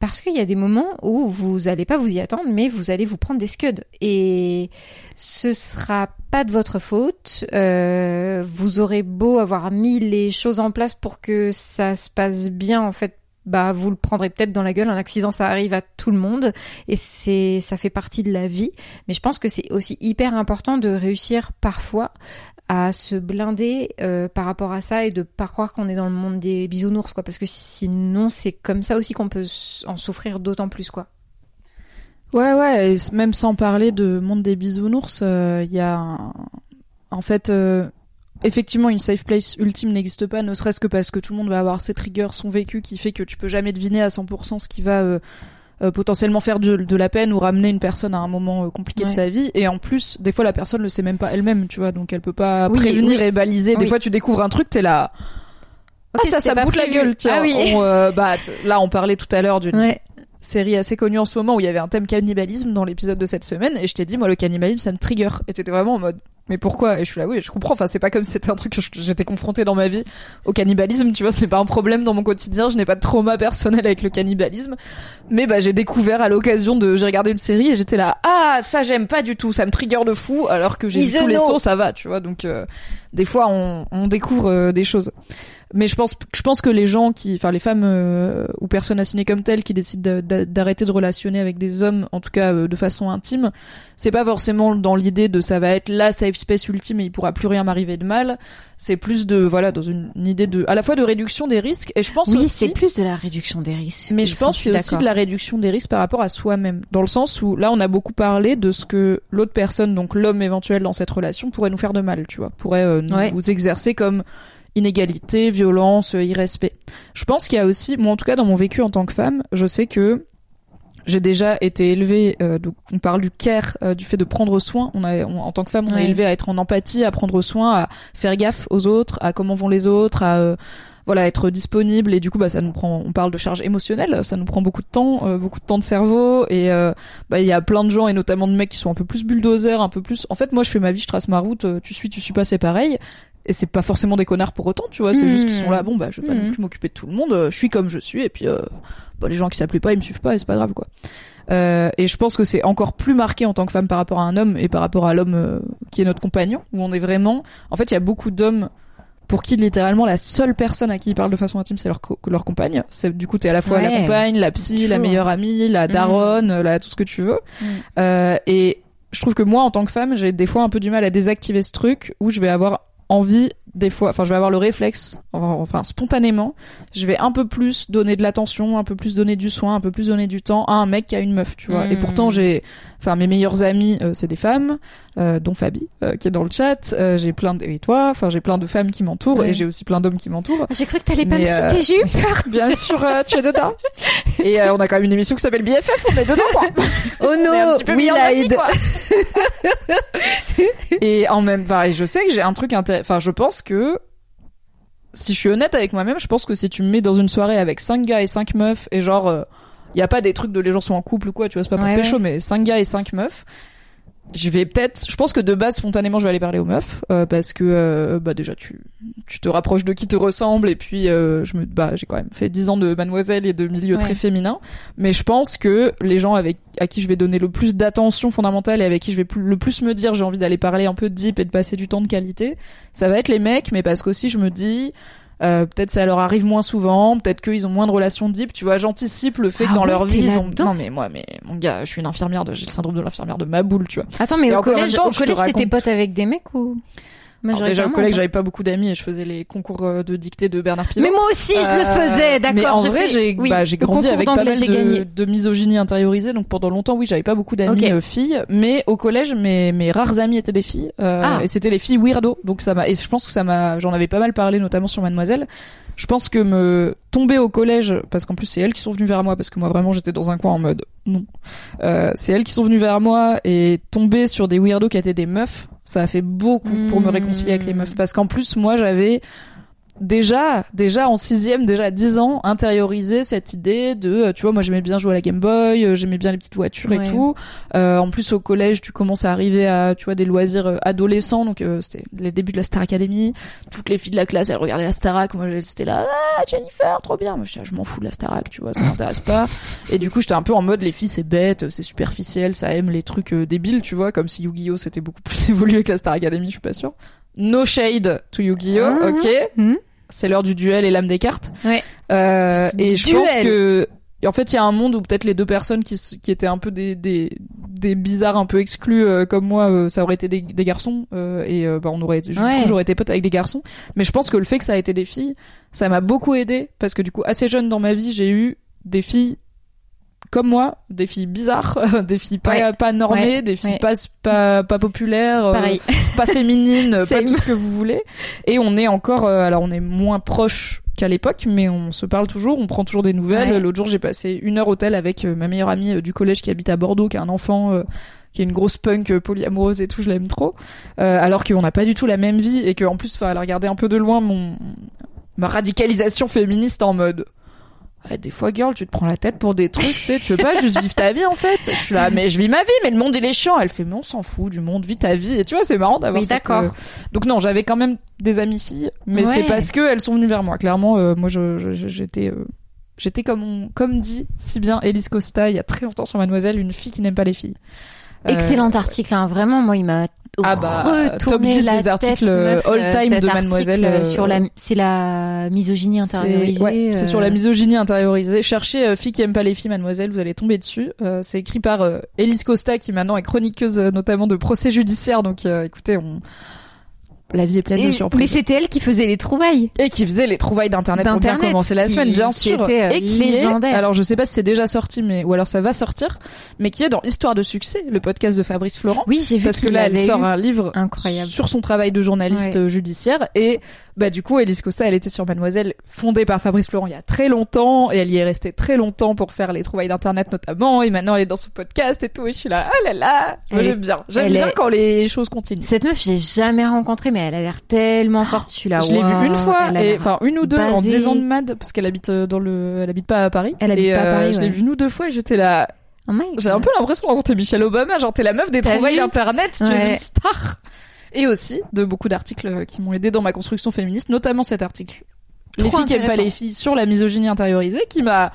Parce qu'il y a des moments où vous allez pas vous y attendre, mais vous allez vous prendre des scuds. Et ce sera pas de votre faute. Euh, vous aurez beau avoir mis les choses en place pour que ça se passe bien, en fait, bah vous le prendrez peut-être dans la gueule. Un accident, ça arrive à tout le monde et c'est ça fait partie de la vie. Mais je pense que c'est aussi hyper important de réussir parfois à se blinder euh, par rapport à ça et de pas croire qu'on est dans le monde des bisounours quoi parce que sinon c'est comme ça aussi qu'on peut en souffrir d'autant plus quoi.
Ouais ouais, et même sans parler de monde des bisounours, il euh, y a en fait euh, effectivement une safe place ultime n'existe pas ne serait-ce que parce que tout le monde va avoir ses triggers, son vécu qui fait que tu peux jamais deviner à 100% ce qui va euh, potentiellement faire de, de, la peine ou ramener une personne à un moment euh, compliqué de sa vie. Et en plus des fois la personne le sait même pas elle-même tu vois. Donc elle peut pas prévenir et baliser. Des fois tu découvres un truc t'es là ah ça ça boute la gueule tiens.
Ah,
on, euh, bah là on parlait tout à l'heure d'une série assez connue en ce moment où il y avait un thème cannibalisme dans l'épisode de cette semaine. Et je t'ai dit moi le cannibalisme ça me trigger. Et t'étais vraiment en mode mais pourquoi? Et je suis là, oui, je comprends. Enfin, c'est pas comme si c'était un truc que j'étais confronté dans ma vie au cannibalisme. Tu vois, ce n'est pas un problème dans mon quotidien. Je n'ai pas de trauma personnel avec le cannibalisme. Mais bah, j'ai découvert à l'occasion de, j'ai regardé une série et j'étais là, ah, ça j'aime pas du tout. Ça me trigger de fou. Alors que j'ai tous les sons, ça va. Tu vois, donc euh, des fois on, on découvre euh, des choses mais je pense je pense que les gens qui enfin les femmes euh, ou personnes assignées comme telles qui décident d'arrêter de relationner avec des hommes en tout cas euh, de façon intime c'est pas forcément dans l'idée de ça va être la safe space ultime et il pourra plus rien m'arriver de mal. C'est plus de voilà dans une, idée de à la fois de réduction des risques et je pense
oui,
aussi
c'est plus de la réduction des risques.
Mais je pense c'est aussi de la réduction des risques par rapport à soi-même dans le sens où là on a beaucoup parlé de ce que l'autre personne donc l'homme éventuel dans cette relation pourrait nous faire de mal tu vois pourrait euh, nous exercer comme inégalité, violence, euh, irrespect. Je pense qu'il y a aussi, moi en tout cas dans mon vécu en tant que femme, je sais que j'ai déjà été élevée, euh, donc on parle du care, euh, du fait de prendre soin. On a, en tant que femme, on est élevé à être en empathie, à prendre soin, à faire gaffe aux autres, à comment vont les autres, à voilà être disponible. Et du coup, bah ça nous prend. On parle de charge émotionnelle, ça nous prend beaucoup de temps, beaucoup de temps de cerveau. Et bah il y a plein de gens et notamment de mecs qui sont un peu plus bulldozers, un peu plus. En fait, moi je fais ma vie, je trace ma route. tu suis, tu suis pas, c'est pareil et c'est pas forcément des connards pour autant, tu vois, c'est juste qu'ils sont là, mmh. bon bah je vais pas non mmh. plus m'occuper de tout le monde, euh, je suis comme je suis et puis euh, bah, les gens qui s'appelaient pas, ils me suivent pas et c'est pas grave quoi. Euh, et je pense que c'est encore plus marqué en tant que femme par rapport à un homme et par rapport à l'homme euh, qui est notre compagnon, où on est vraiment, en fait il y a beaucoup d'hommes pour qui littéralement la seule personne à qui ils parlent de façon intime c'est leur leur compagne. C'est du coup t'es à la fois la compagne, la psy, la meilleure amie, la mmh. daronne, la tout ce que tu veux. et je trouve que moi en tant que femme j'ai des fois un peu du mal à désactiver ce truc où je vais avoir envie des fois, enfin je vais avoir le réflexe, enfin spontanément, je vais un peu plus donner de l'attention, un peu plus donner du soin, un peu plus donner du temps à un mec qui a une meuf, tu vois. Et hmm. pourtant j'ai, enfin mes meilleures amies, euh, c'est des femmes, euh, dont Fabi euh, qui est dans le chat. j'ai plein de, et toi, enfin j'ai plein de femmes qui m'entourent et j'ai aussi plein d'hommes qui m'entourent.
J'ai cru que t'allais pas me citer, j'ai eu peur.
Bien sûr, tu es dedans. et on a quand même une émission qui s'appelle BFF, on est dedans quoi.
Oh non, oui
et en même, enfin, je sais que j'ai un truc intéressant. Enfin, je pense que si je suis honnête avec moi-même, je pense que si tu me mets dans une soirée avec 5 gars et 5 meufs et genre il euh, y a pas des trucs de les gens sont en couple ou quoi, tu vois, c'est pas pour pécho mais 5 gars et 5 meufs, je vais peut-être je pense que de base spontanément je vais aller parler aux meufs euh, parce que euh, bah déjà tu tu te rapproches de qui te ressemble et puis euh, je me bah j'ai quand même fait 10 ans de mademoiselle et de milieu très féminin. Mais je pense que les gens avec à qui je vais donner le plus d'attention fondamentale et avec qui je vais le plus me dire j'ai envie d'aller parler un peu de deep et de passer du temps de qualité ça va être les mecs mais parce qu'aussi je me dis Euh, peut-être ça leur arrive moins souvent, peut-être qu'ils ont moins de relations deep. Tu vois, j'anticipe le fait que
Ah
dans leur vie ils ont. Non mais moi, mais mon gars, je suis une infirmière, de... j'ai le syndrome de l'infirmière de ma boule, tu vois.
Attends, mais
Et
au collège,
temps,
au collège, t'étais pote avec des mecs ou
Alors déjà au collège,
pas.
j'avais pas beaucoup d'amis et je faisais les concours euh, de dictée de Bernard Pivot.
Mais moi aussi, je le
Euh,
faisais, d'accord.
Mais en vrai, j'ai
oui,
bah, grandi avec pas mal de, misogynie intériorisée, donc pendant longtemps, oui, j'avais pas beaucoup d'amis euh, filles, mais au collège, mes, mes rares amis étaient des filles, euh,
Ah.
et c'était les filles weirdo, donc ça m'a, et je pense que ça m'a, j'en avais pas mal parlé, notamment sur Mademoiselle. Je pense que me tomber au collège, parce qu'en plus c'est elles qui sont venues vers moi, parce que moi vraiment j'étais dans un coin en mode non. Euh, c'est elles qui sont venues vers moi et tomber sur des weirdos qui étaient des meufs, ça a fait beaucoup pour me
Hmm.
réconcilier avec les meufs, parce qu'en plus moi j'avais déjà, déjà en sixième, déjà à 10 ans, intériorisé cette idée de, euh, tu vois, moi j'aimais bien jouer à la Game Boy, euh, j'aimais bien les petites voitures
Ouais.
et tout. Euh, en plus au collège, tu commences à arriver à, tu vois, des loisirs euh, adolescents, donc euh, c'était les débuts de la Star Academy. Toutes les filles de la classe, elles regardaient la Starac, moi c'était là, ah, Jennifer, trop bien. Moi je, je m'en fous de la Starac, tu vois, ça m'intéresse pas. Et du coup j'étais un peu en mode, les filles c'est bête, c'est superficiel, ça aime les trucs débiles, tu vois, comme si Yu-Gi-Oh c'était beaucoup plus évolué que la Star Academy, je suis pas sûre. No shade to Yu-Gi-Oh,
Mhm.
ok.
Mhm.
C'est l'heure du duel et l'âme des cartes.
Ouais.
Euh, et je
Duel.
pense que en fait il y a un monde où peut-être les deux personnes qui, étaient un peu des, des, des bizarres un peu exclus euh, comme moi, euh, ça aurait été des, des garçons euh, et euh, bah, on aurait
Ouais.
coup j'aurais été pote avec des garçons. Mais je pense que le fait que ça a été des filles, ça m'a beaucoup aidé parce que du coup assez jeune dans ma vie j'ai eu des filles comme moi, des filles bizarres, des filles pas,
Ouais.
pas normées,
Ouais.
des filles
Ouais.
pas, pas, pas populaires, euh, pas féminine, pas tout ce que vous voulez. Et on est encore, euh, alors on est moins proche qu'à l'époque, mais on se parle toujours, on prend toujours des nouvelles. L'autre jour, j'ai passé une heure au tel avec euh, ma meilleure amie du collège qui habite à Bordeaux, qui a un enfant. euh, qui est une grosse punk polyamoureuse et tout, je l'aime trop. Alors qu'on n'a pas du tout la même vie et qu'en plus, enfin, elle a regardé un peu de loin mon ma radicalisation féministe en mode Ouais, des fois, girl, tu te prends la tête pour des trucs, tu sais, tu veux pas juste vivre ta vie, en fait. Je suis là, mais je vis ma vie, mais le monde, il est chiant. Elle fait, mais on s'en fout du monde, vis ta vie. Et tu vois, c'est marrant d'avoir
Oui,
cette,
d'accord.
euh, Donc non, j'avais quand même des amies filles, mais
Ouais.
c'est parce que elles sont venues vers moi. Clairement, euh, moi, je, je- je- j'étais, euh, j'étais comme on, comme dit si bien Elise Costa il y a très longtemps sur Mademoiselle, une fille qui n'aime pas les filles. Euh,
Excellent article, hein. vraiment, moi, il m'a
Ah bah, top
retourné
10
la
des articles
tête, meuf,
all
euh,
de Mademoiselle,
euh, sur la, c'est la misogynie
C'est
intériorisée.
ouais, c'est
euh,
sur la misogynie intériorisée. Cherchez euh, fille qui aime pas les filles, mademoiselle, vous allez tomber dessus. Euh, c'est écrit par Elise Costa qui maintenant est chroniqueuse notamment de procès judiciaires. Donc écoutez, on la vie est pleine de
Et- mais
surprises.
c'était elle qui faisait les trouvailles.
Et qui faisait les trouvailles d'internet pour bien commencer la
qui-
semaine, bien
qui
sûr.
était, euh,
et qui est-
légendaire.
alors je sais pas si c'est déjà sorti, mais ou alors ça va sortir, mais qui est dans Histoire de succès, le podcast de Fabrice Florent.
Oui, j'ai vu
Parce que là, elle sort
eu-
un livre
Incroyable.
sur son travail de journaliste
Ouais.
judiciaire et bah du coup Elise Costa elle était sur Mademoiselle fondée par Fabrice Florent il y a très longtemps et elle y est restée très longtemps pour faire les trouvailles d'internet notamment et maintenant elle est dans son podcast et tout et je suis là ah là là moi j'aime bien j'aime bien
est-
quand les choses continuent
Cette meuf, j'ai jamais rencontré, mais elle a l'air tellement forte. Je suis là.
je l'ai vue
waouh,
une fois et enfin une ou deux en
basée.
10 ans de mad parce qu'elle habite euh, dans le elle habite pas à Paris
Elle habite
et
pas à
euh,
Paris,
je l'ai
ouais.
vue une ou deux fois et j'étais là
Oh
J'ai un peu l'impression de rencontrer Michelle Obama, genre t'es la meuf des trouvailles
vu
d'internet, tu es une star. Et aussi de beaucoup d'articles euh, qui m'ont aidé dans ma construction féministe, notamment cet article. les filles qui aiment pas les filles sur la misogynie intériorisée, qui m'a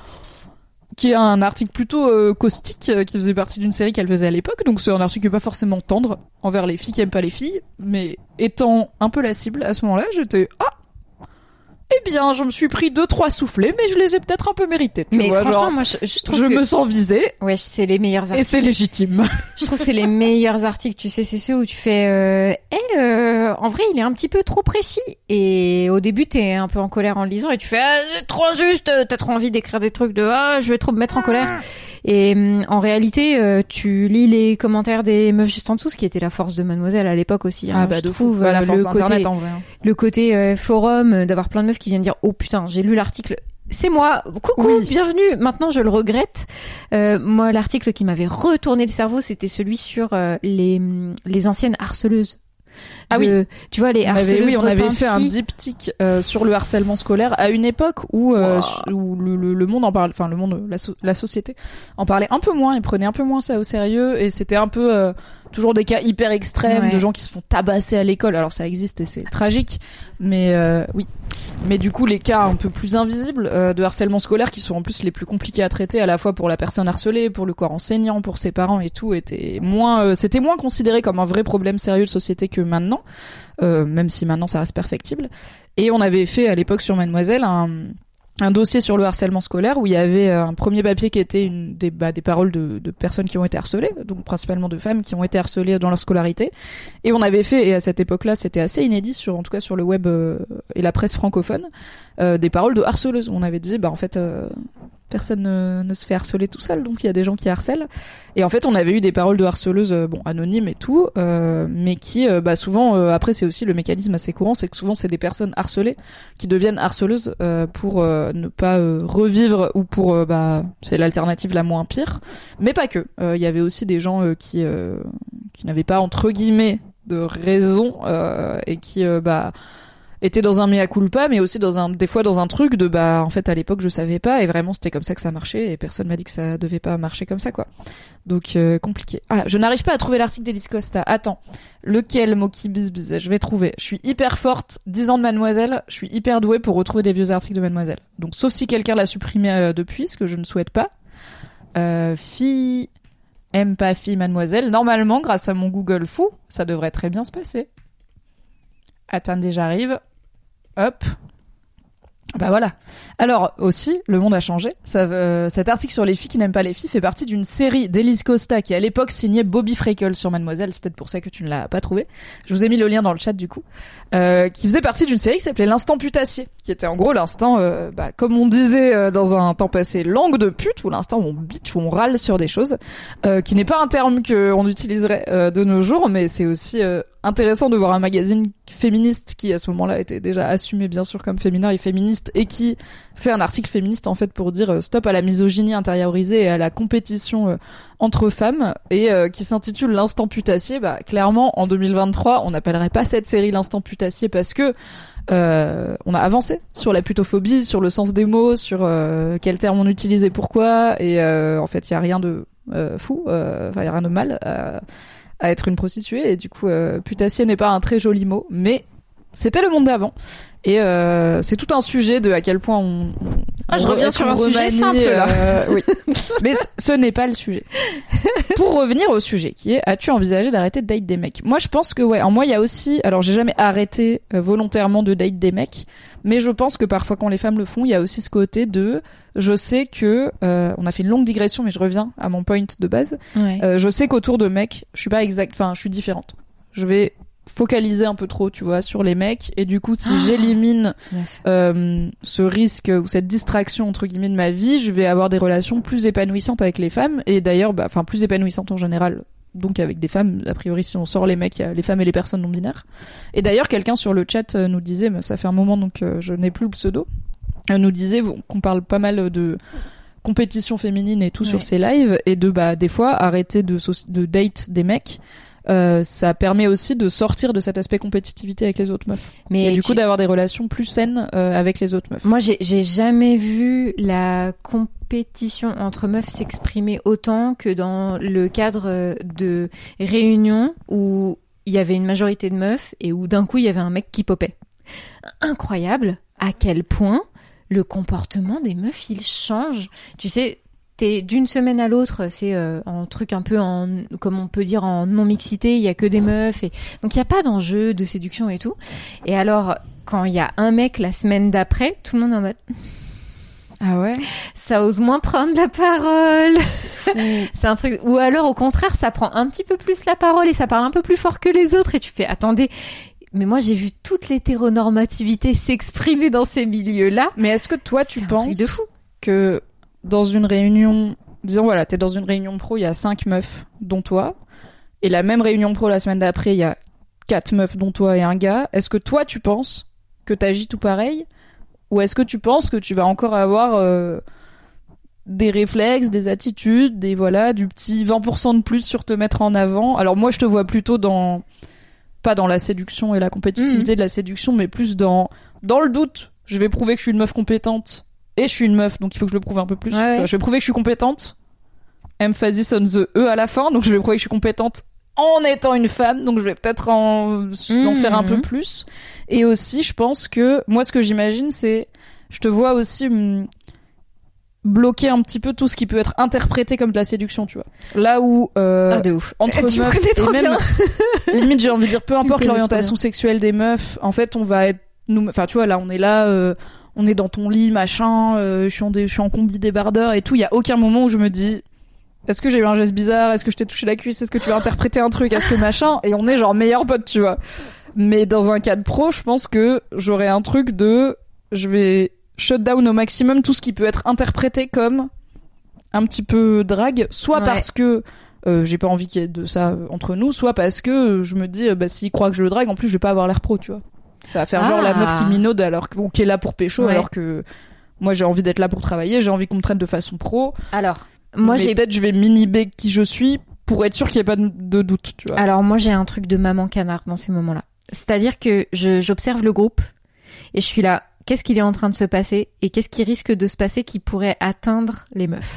qui est un article plutôt euh, caustique euh, qui faisait partie d'une série qu'elle faisait à l'époque. Donc c'est un article qui pas forcément tendre envers les filles qui aiment pas les filles. Mais étant un peu la cible à ce moment-là j'étais ah eh bien je me suis pris deux trois soufflets mais je les ai peut-être un peu mérités tu
Mais
vois,
franchement,
genre,
moi, je, je trouve
je
que
me sens visée
ouais, c'est les meilleurs
et
articles.
c'est légitime
Je trouve que c'est les meilleurs articles. Tu sais, c'est ceux où tu fais. Euh, Eh, euh, en vrai, il est un petit peu trop précis. Et au début, t'es un peu en colère en le lisant et tu fais ah, c'est trop injuste. T'as trop envie d'écrire des trucs de ah, je vais trop me mettre en colère. Et hum, en réalité, euh, tu lis les commentaires des meufs juste en dessous, ce qui était la force de Mademoiselle à l'époque aussi. hein,
Ah bah
je
de fou,
trouve
Bah, la force
le côté
d'internet en vrai.
le côté euh, forum, euh, d'avoir plein de meufs qui viennent dire oh putain j'ai lu l'article. C'est moi, coucou,
Oui.
bienvenue. Maintenant, je le regrette. Euh, moi, l'article qui m'avait retourné le cerveau, c'était celui sur euh, les les anciennes harceleuses.
Ah
De- tu vois les
On avait,
harceleuses
oui, on avait fait un diptyque euh, sur le harcèlement scolaire à une époque où, euh,
Wow.
su- où le, le- le monde en parle, enfin le monde, la, so- la société en parlait un peu moins, et prenait un peu moins ça au sérieux, et c'était un peu euh, toujours des cas hyper extrêmes
Ouais.
de gens qui se font tabasser à l'école. Alors ça existe et c'est tragique, mais euh, oui. Mais du coup, les cas un peu plus invisibles euh, de harcèlement scolaire, qui sont en plus les plus compliqués à traiter, à la fois pour la personne harcelée, pour le corps enseignant, pour ses parents et tout, étaient moins, euh, c'était moins considéré comme un vrai problème sérieux de société que maintenant, euh, même si maintenant ça reste perfectible. Et on avait fait à l'époque sur Mademoiselle un un dossier sur le harcèlement scolaire où il y avait euh, un premier papier qui était une des, bah, des paroles de, personnes qui ont été harcelées, donc principalement de femmes qui ont été harcelées dans leur scolarité. Et on avait fait, et à cette époque-là, c'était assez inédit, sur, en tout cas sur le web euh, et la presse francophone, euh, des paroles de harceleuses. On avait dit, bah en fait, personne ne, se fait harceler tout seul, donc il y a des gens qui harcèlent. Et en fait, on avait eu des paroles de harceleuses, euh, bon, anonymes et tout, euh, mais qui, euh, bah, souvent, euh, après, c'est aussi le mécanisme assez courant, c'est que souvent, c'est des personnes harcelées qui deviennent harceleuses euh, pour ne pas revivre ou pour, bah, c'est l'alternative la moins pire, mais pas que. Il y avait aussi des gens qui, qui n'avaient pas entre guillemets de raison et qui, bah était dans un mea culpa mais aussi dans un des fois dans un truc de bah en fait à l'époque je savais pas et vraiment c'était comme ça que ça marchait et personne m'a dit que ça devait pas marcher comme ça quoi. Donc euh, compliqué. Ah je n'arrive pas à trouver l'article d'Elise Costa. Attends. Lequel Moki Bisbis je vais trouver. Je suis hyper forte 10 ans de Mademoiselle. Je suis hyper douée pour retrouver des vieux articles de Mademoiselle. Donc sauf si quelqu'un l'a supprimé euh, depuis ce que je ne souhaite pas. Euh, fille aime pas fille Mademoiselle. Normalement grâce à mon Google fou ça devrait très bien se passer Attendez, j'arrive. Hop. Bah voilà. Alors aussi, le monde a changé. Ça, euh, cet article sur les filles qui n'aiment pas les filles fait partie d'une série d'Elise Costa qui à l'époque signait Bobby Freckle sur Mademoiselle. C'est peut-être pour ça que tu ne l'as pas trouvé. Je vous ai mis le lien dans le chat du coup. Euh, qui faisait partie d'une série qui s'appelait l'instant putassier, qui était en gros l'instant, euh, bah, comme on disait euh, dans un temps passé, langue de pute, ou l'instant où on bitch, où on râle sur des choses, euh, qui n'est pas un terme qu'on utiliserait euh, de nos jours, mais c'est aussi intéressant de voir un magazine féministe qui à ce moment-là était déjà assumé bien sûr comme féminin et féministe et qui fait un article féministe en fait pour dire euh, stop à la misogynie intériorisée et à la compétition euh, entre femmes et euh, qui s'intitule l'instant putassier. Bah clairement en 2023 on n'appellerait pas cette série l'instant putassier parce que euh, on a avancé sur la putophobie, sur le sens des mots, sur euh, quel terme on utilisait pourquoi, et euh, en fait, il y a rien de fou, il y a rien de mal à, être une prostituée, et du coup, putassier n'est pas un très joli mot, mais c'était le monde d'avant. Et euh, c'est tout un sujet de à quel point on. on
ah, je reviens sur un sujet simple là.
Euh, oui. Mais ce n'est pas le sujet. Pour revenir au sujet, qui est as-tu envisagé d'arrêter de date des mecs? Moi, je pense que ouais. En moi, il y a aussi. Alors, j'ai jamais arrêté euh, volontairement de date des mecs, mais je pense que parfois, quand les femmes le font, il y a aussi ce côté de. Je sais que euh, on a fait une longue digression, mais je reviens à mon point de base.
Ouais.
Je sais qu'autour de mecs, je suis pas exact. Enfin, je suis différente. Je vais focaliser un peu trop, tu vois, sur les mecs. Et du coup, si j'élimine
Meuf.
euh, ce risque ou cette distraction entre guillemets de ma vie, je vais avoir des relations plus épanouissantes avec les femmes. Et d'ailleurs, bah, enfin plus épanouissantes en général. Donc avec des femmes, a priori si on sort les mecs, il y a les femmes et les personnes non binaires. Et d'ailleurs, quelqu'un sur le chat euh, nous disait, mais ça fait un moment donc euh, je n'ai plus le pseudo, euh, nous disait qu'on parle pas mal de compétition féminine et tout
Ouais.
sur ses lives et de bah des fois arrêter de date des mecs. Euh, ça permet aussi de sortir de cet aspect compétitivité avec les autres meufs
Mais
et du
tu-
coup d'avoir des relations plus saines euh, avec les autres meufs.
Moi, j'ai j'ai jamais vu la compétition entre meufs s'exprimer autant que dans le cadre euh, de réunions où il y avait une majorité de meufs et où d'un coup il y avait un mec qui popait. Incroyable à quel point le comportement des meufs il change. Tu sais, t'es d'une semaine à l'autre, c'est euh, un truc un peu en, comme on peut dire en non mixité, il y a que des meufs et donc il y a pas d'enjeu de séduction et tout. Et alors quand il y a un mec la semaine d'après, tout le monde est en mode
Ah ouais?
ça ose moins prendre la parole. C'est un truc ou alors au contraire, ça prend un petit peu plus la parole et ça parle un peu plus fort que les autres et tu fais attendez mais moi j'ai vu toute l'hétéronormativité s'exprimer dans ces milieux-là.
Mais est-ce que toi tu penses
de fou.
que dans une réunion, disons voilà, t'es dans une réunion pro, il y a cinq meufs dont toi, et la même réunion pro la semaine d'après, il y a quatre meufs dont toi et un gars. Est-ce que toi tu penses que t'agis tout pareil, ou est-ce que tu penses que tu vas encore avoir euh, des réflexes, des attitudes, des voilà, du petit 20% de plus sur te mettre en avant? Alors moi je te vois plutôt dans pas dans la séduction et la compétitivité de la séduction, mais plus dans dans le doute. Je vais prouver que je suis une meuf compétente et je suis une meuf, donc il faut que je le prouve un peu plus.
Ouais, ouais.
Tu vois, Je vais prouver que je suis compétente. Emphasis on the E à la fin, donc je vais prouver que je suis compétente en étant une femme, donc je vais peut-être en, en faire un peu plus. Et aussi, je pense que moi, ce que j'imagine, c'est, je te vois aussi hum, bloquer un petit peu tout ce qui peut être interprété comme de la séduction, tu vois. Là où euh,
Ah, de ouf.
entre
tu me
meufs et
trop
même-
bien.
limite j'ai envie de dire peu
Tu
importe l'orientation sexuelle des meufs en fait on va être nous enfin tu vois là on est là euh, on est dans ton lit machin euh, je suis en dé- je suis en combi débardeur et tout. Il y a aucun moment où je me dis est-ce que j'ai eu un geste bizarre? Est-ce que je t'ai touché la cuisse? Est-ce que tu as interprété un truc? Est-ce que machin? Et on est genre meilleurs potes tu vois. Mais dans un cadre pro je pense que j'aurais un truc de je vais shut down au maximum tout ce qui peut être interprété comme un petit peu drague. Soit
Ouais.
parce que euh, j'ai pas envie qu'il y ait de ça entre nous, soit parce que je me dis, euh, bah, s'il croit que je le drague, en plus, je vais pas avoir l'air pro, tu vois. Ça va faire genre la
Ah.
meuf qui minaude alors que- ou qui est là pour pécho,
Ouais.
alors que moi j'ai envie d'être là pour travailler, j'ai envie qu'on me traite de façon pro.
Alors, moi j'ai
peut-être je vais mini-bé qui je suis pour être sûr qu'il y ait pas de, doute, tu vois.
Alors moi j'ai un truc de maman canard dans ces moments-là. C'est-à-dire que j'observe le groupe et je suis là, qu'est-ce qu'il est en train de se passer et qu'est-ce qui risque de se passer qui pourrait atteindre les meufs?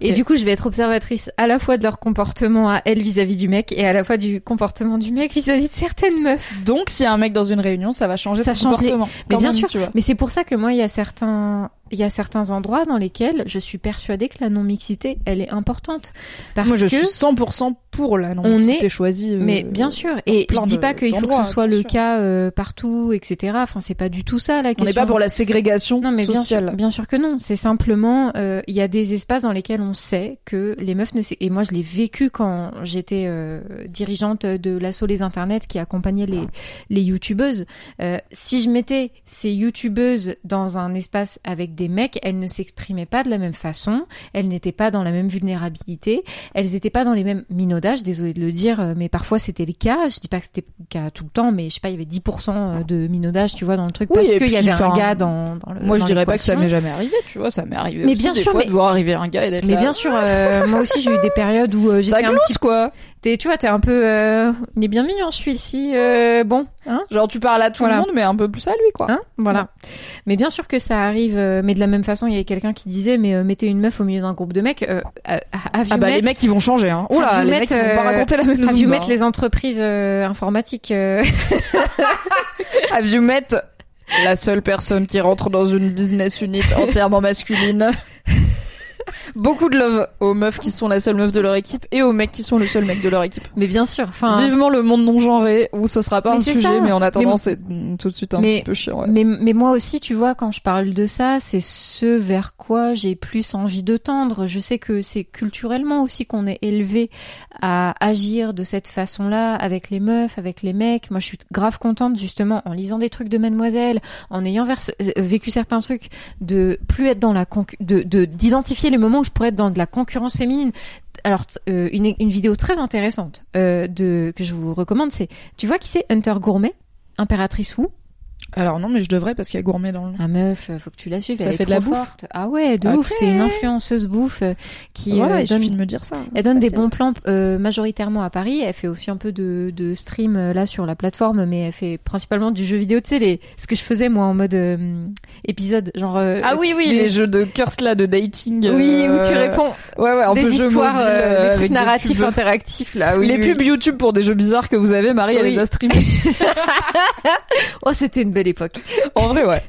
Et du coup, je vais être observatrice à la fois de leur comportement à elles vis-à-vis du mec et à la fois du comportement du mec vis-à-vis de certaines meufs.
Donc s'il y a un mec dans une réunion, ça va changer
Ça
ton
change les-
comportement.
Mais bien
même,
sûr,
tu vois.
mais c'est pour ça que moi, il y a certains, il y a certains endroits dans lesquels je suis persuadée que la non-mixité, elle est importante. Parce
Moi je
que
suis 100% pour la non
on
si
est-
t'es choisi. euh,
Mais bien sûr, et je dis pas qu'il faut que ce soit
bien
le
sûr.
cas euh, partout, etc. Enfin, c'est pas du tout ça la
On
question.
n'est pas pour la ségrégation
Non, mais bien
sociale.
sûr, bien sûr que non. C'est simplement, euh, il y a des espaces dans lesquels on sait que les meufs ne. Et moi, je l'ai vécu quand j'étais euh, dirigeante de l'assaut Les Internets qui accompagnait les les youtubeuses. Euh, si je mettais ces youtubeuses dans un espace avec des mecs, elles ne s'exprimaient pas de la même façon. Elles n'étaient pas dans la même vulnérabilité. Elles n'étaient pas dans les mêmes minaudages. Désolée de le dire, euh, mais parfois c'était le cas. Je dis pas que c'était le cas tout le temps, mais je sais pas, il y avait 10% de minaudages, tu vois, dans le truc
Oui,
parce qu'il y avait un gars dans, dans le.
Moi, je
dans
dirais pas que ça m'est jamais arrivé, tu vois, ça m'est arrivé
Mais
aussi
bien
des
sûr,
fois
mais-
de voir arriver un gars et d'être
Mais
là.
bien sûr, euh, moi aussi j'ai eu des périodes où euh,
ça
j'étais un petit.
quoi.
T'es, tu vois, t'es un peu. euh, Il est bien mignon celui-ci. euh, bon, hein,
Genre, tu parles à tout
Voilà.
le monde, mais un peu plus à lui, quoi.
hein, voilà. Mais bien sûr que ça arrive. euh, mais de la même façon, il y avait quelqu'un qui disait, mais euh, mettez une meuf au milieu d'un groupe de mecs. Euh,
ah bah,
met-
les mecs, ils vont changer, hein.
You
les
met,
mecs, ils vont pas
euh,
raconter la même
have you met les entreprises euh, informatiques euh,
Have you met la seule personne qui rentre dans une business unit entièrement masculine Beaucoup de love aux meufs qui sont la seule meuf de leur équipe et aux mecs qui sont le seul mec de leur équipe.
Mais bien sûr. Enfin.
Vivement le monde non genré où ce sera pas un sujet,
ça.
mais en attendant, c'est tout de suite un
Mais-
petit peu chiant. ouais.
Mais, mais moi aussi, tu vois, quand je parle de ça, c'est ce vers quoi j'ai plus envie de tendre. Je sais que c'est culturellement aussi qu'on est élevé à agir de cette façon-là avec les meufs, avec les mecs. Moi, je suis grave contente justement en lisant des trucs de Mademoiselle, en ayant euh, vécu certains trucs, de plus être dans la de- d'identifier les moments où je pourrais être dans de la concurrence féminine. Alors euh, une, une vidéo très intéressante euh, de que je vous recommande, c'est tu vois qui c'est Hunter Gourmet, Impératrice Wu.
Alors non, mais je devrais parce qu'il y a gourmet dans le nom.
Ah meuf, euh, faut que tu la suives.
Ça
elle
fait
est
de la bouffe
forte. Ah ouais, de
Ok.
ouf. C'est une influenceuse bouffe euh, qui
voilà,
euh,
il
donne,
suffit de me dire ça.
elle donne des bons plans euh, majoritairement à Paris. Elle fait aussi un peu de, de stream là sur la plateforme, mais elle fait principalement du jeu vidéo. Tu sais, les, ce que je faisais moi en mode euh, épisode, genre. euh,
Ah oui, oui,
les-
les, jeux de curse là, de dating.
Oui,
euh,
où tu réponds
Ouais, ouais, un peu
des
jeu
histoires,
mobile,
des trucs narratifs interactifs là. Oui,
les
oui.
pubs YouTube pour des jeux bizarres que vous avez, Marie, elle les a streamés.
Oh, c'était une belle époque.
en vrai, ouais.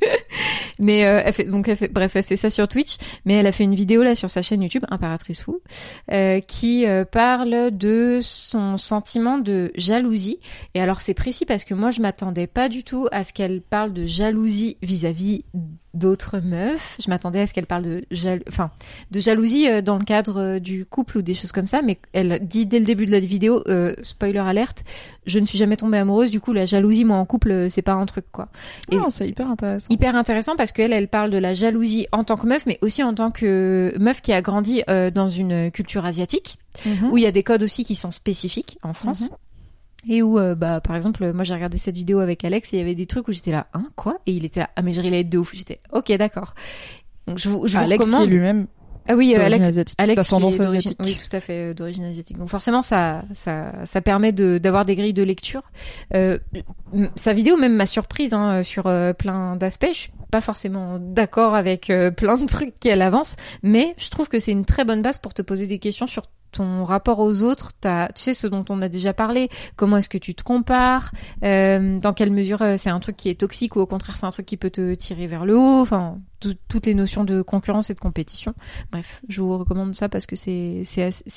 Mais euh, elle fait donc elle fait bref elle fait ça sur Twitch, mais elle a fait une vidéo là sur sa chaîne YouTube Impératrice Wu euh, qui euh, parle de son sentiment de jalousie. Et alors c'est précis parce que moi je m'attendais pas du tout à ce qu'elle parle de jalousie vis-à-vis d'autres meufs. Je m'attendais à ce qu'elle parle de, jal... enfin, de jalousie euh, dans le cadre euh, du couple ou des choses comme ça, mais elle dit dès le début de la vidéo, euh, spoiler alerte, je ne suis jamais tombée amoureuse, du coup la jalousie moi en couple c'est pas un truc quoi. Et
c'est hyper intéressant.
hyper intéressant parce qu'elle elle parle de la jalousie en tant que meuf, mais aussi en tant que meuf qui a grandi euh, dans une culture asiatique
Mhm.
où il y a des codes aussi qui sont spécifiques en France. Et où, euh, bah, par exemple, moi j'ai regardé cette vidéo avec Alex et il y avait des trucs où j'étais là, hein, quoi? Et il était là, ah mais je relate de ouf. J'étais, ok, d'accord. Donc je vous, je vous
qui
recommande.
lui-même
Ah oui, euh, Alex,
asiatique,
Alex
d'ascendance asiatique.
Oui, tout à fait, euh, d'origine asiatique. Donc forcément, ça, ça, ça permet de d'avoir des grilles de lecture. Euh, sa vidéo même m'a surprise hein, sur euh, plein d'aspects. Je suis pas forcément d'accord avec euh, plein de trucs qu'elle avance, mais je trouve que c'est une très bonne base pour te poser des questions sur ton rapport aux autres, tu sais ce dont on a déjà parlé, comment est-ce que tu te compares, euh, dans quelle mesure euh, c'est un truc qui est toxique ou au contraire c'est un truc qui peut te tirer vers le haut, enfin tout- toutes les notions de concurrence et de compétition. Bref, je vous recommande ça parce que c'est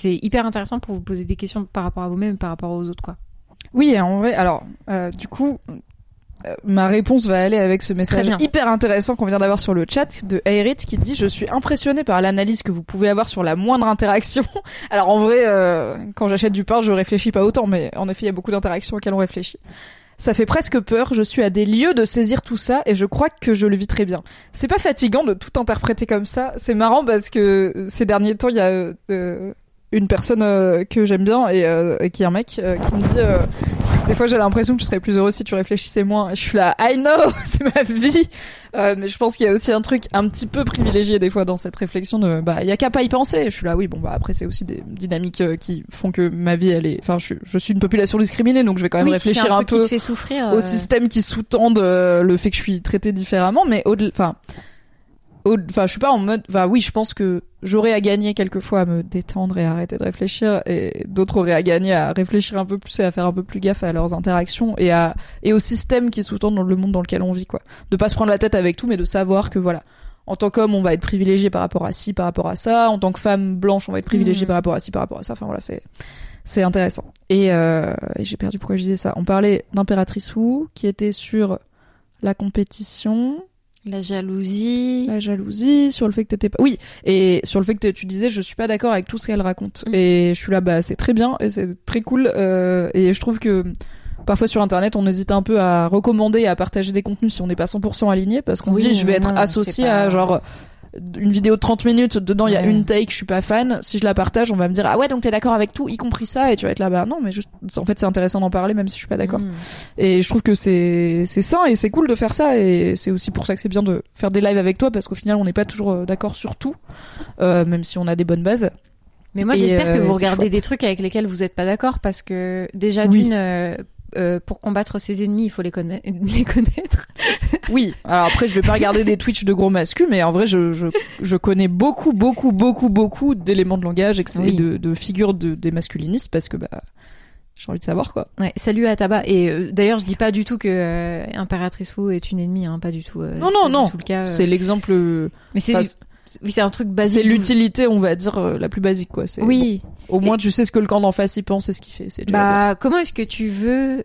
hyper intéressant pour vous poser des questions par rapport à vous-même et par rapport aux autres quoi.
Oui, en vrai, alors, euh, du coup, ma réponse va aller avec ce message hyper intéressant qu'on vient d'avoir sur le chat de Ayrit qui dit Je suis impressionné par l'analyse que vous pouvez avoir sur la moindre interaction. Alors, en vrai, euh, quand j'achète du pain, je réfléchis pas autant, mais en effet, il y a beaucoup d'interactions auxquelles on réfléchit. Ça fait presque peur, je suis à des lieux de saisir tout ça et je crois que je le vis très bien. C'est pas fatigant de tout interpréter comme ça, c'est marrant parce que ces derniers temps, il y a euh, une personne euh, que j'aime bien et, euh, et qui est un mec qui me dit des fois j'ai l'impression que tu serais plus heureux si tu réfléchissais moins. Je suis là, I know, c'est ma vie. Euh, mais je pense qu'il y a aussi un truc un petit peu privilégié des fois dans cette réflexion de bah il y a qu'à pas y penser. Je suis là, oui bon bah après c'est aussi des dynamiques euh, qui font que ma vie elle est, enfin je, je suis une population discriminée donc je vais quand même
oui, si c'est
réfléchir
un,
peu
qui te fait souffrir.
au
euh,
système qui sous-tendent euh, le fait que je suis traitée différemment, mais au enfin, au- enfin, je suis pas en mode, enfin, oui, je pense que j'aurais à gagner quelquefois à me détendre et à arrêter de réfléchir, et d'autres auraient à gagner à réfléchir un peu plus et à faire un peu plus gaffe à leurs interactions et à et au système qui sous-tendent dans le monde dans lequel on vit, quoi. De pas se prendre la tête avec tout, mais de savoir que voilà. En tant qu'homme, on va être privilégié par rapport à ci, par rapport à ça. En tant que femme blanche, on va être privilégié
Mhm.
par rapport à ci, par rapport à ça. Enfin voilà, c'est c'est intéressant. Et, euh, et j'ai perdu pourquoi je disais ça. On parlait d'impératrice Wu qui était sur la compétition,
la jalousie.
la jalousie, sur le fait que t'étais pas. Oui, et sur le fait que tu disais je suis pas d'accord avec tout ce qu'elle raconte.
Mm.
Et je suis là, bah c'est très bien et c'est très cool. euh, et je trouve que parfois sur internet on hésite un peu à recommander et à partager des contenus si on n'est pas 100% aligné parce qu'on
Oui,
se dit je vais être associé
pas-
à genre une vidéo de 30 minutes dedans il y a
Ouais.
une take je suis pas fan si je la partage on va me dire ah ouais donc t'es d'accord avec tout y compris ça et tu vas être là bah non mais juste en fait c'est intéressant d'en parler même si je suis pas d'accord
Mm.
et je trouve que c'est c'est sain et c'est cool de faire ça et c'est aussi pour ça que c'est bien de faire des lives avec toi parce qu'au final on n'est pas toujours euh, d'accord sur tout euh, même si on a des bonnes bases
Mais moi, j'espère que
euh,
vous regardez des trucs avec lesquels vous n'êtes pas d'accord parce que déjà
Oui.
d'une, euh, euh, pour combattre ses ennemis, il faut les, conna- les connaître.
oui alors après je vais pas regarder des Twitch de gros masculins mais en vrai je, je, je connais beaucoup beaucoup beaucoup beaucoup d'éléments de langage et que c'est
Oui.
de, de figures de, des masculinistes parce que bah j'ai envie de savoir quoi
Ouais, salut à Tabac. Et euh, d'ailleurs, je dis pas du tout que euh, Impératrice Wu est une ennemie, hein, pas du tout. euh,
Non, non,
pas du
non.
tout le cas,
c'est l'exemple
Mais c'est, oui, c'est un truc basique.
c'est l'utilité on va dire euh, la plus basique quoi
Oui.
bon, au moins tu sais ce que le camp d'en face y pense et ce qu'il fait déjà.
Bah, comment est-ce que tu veux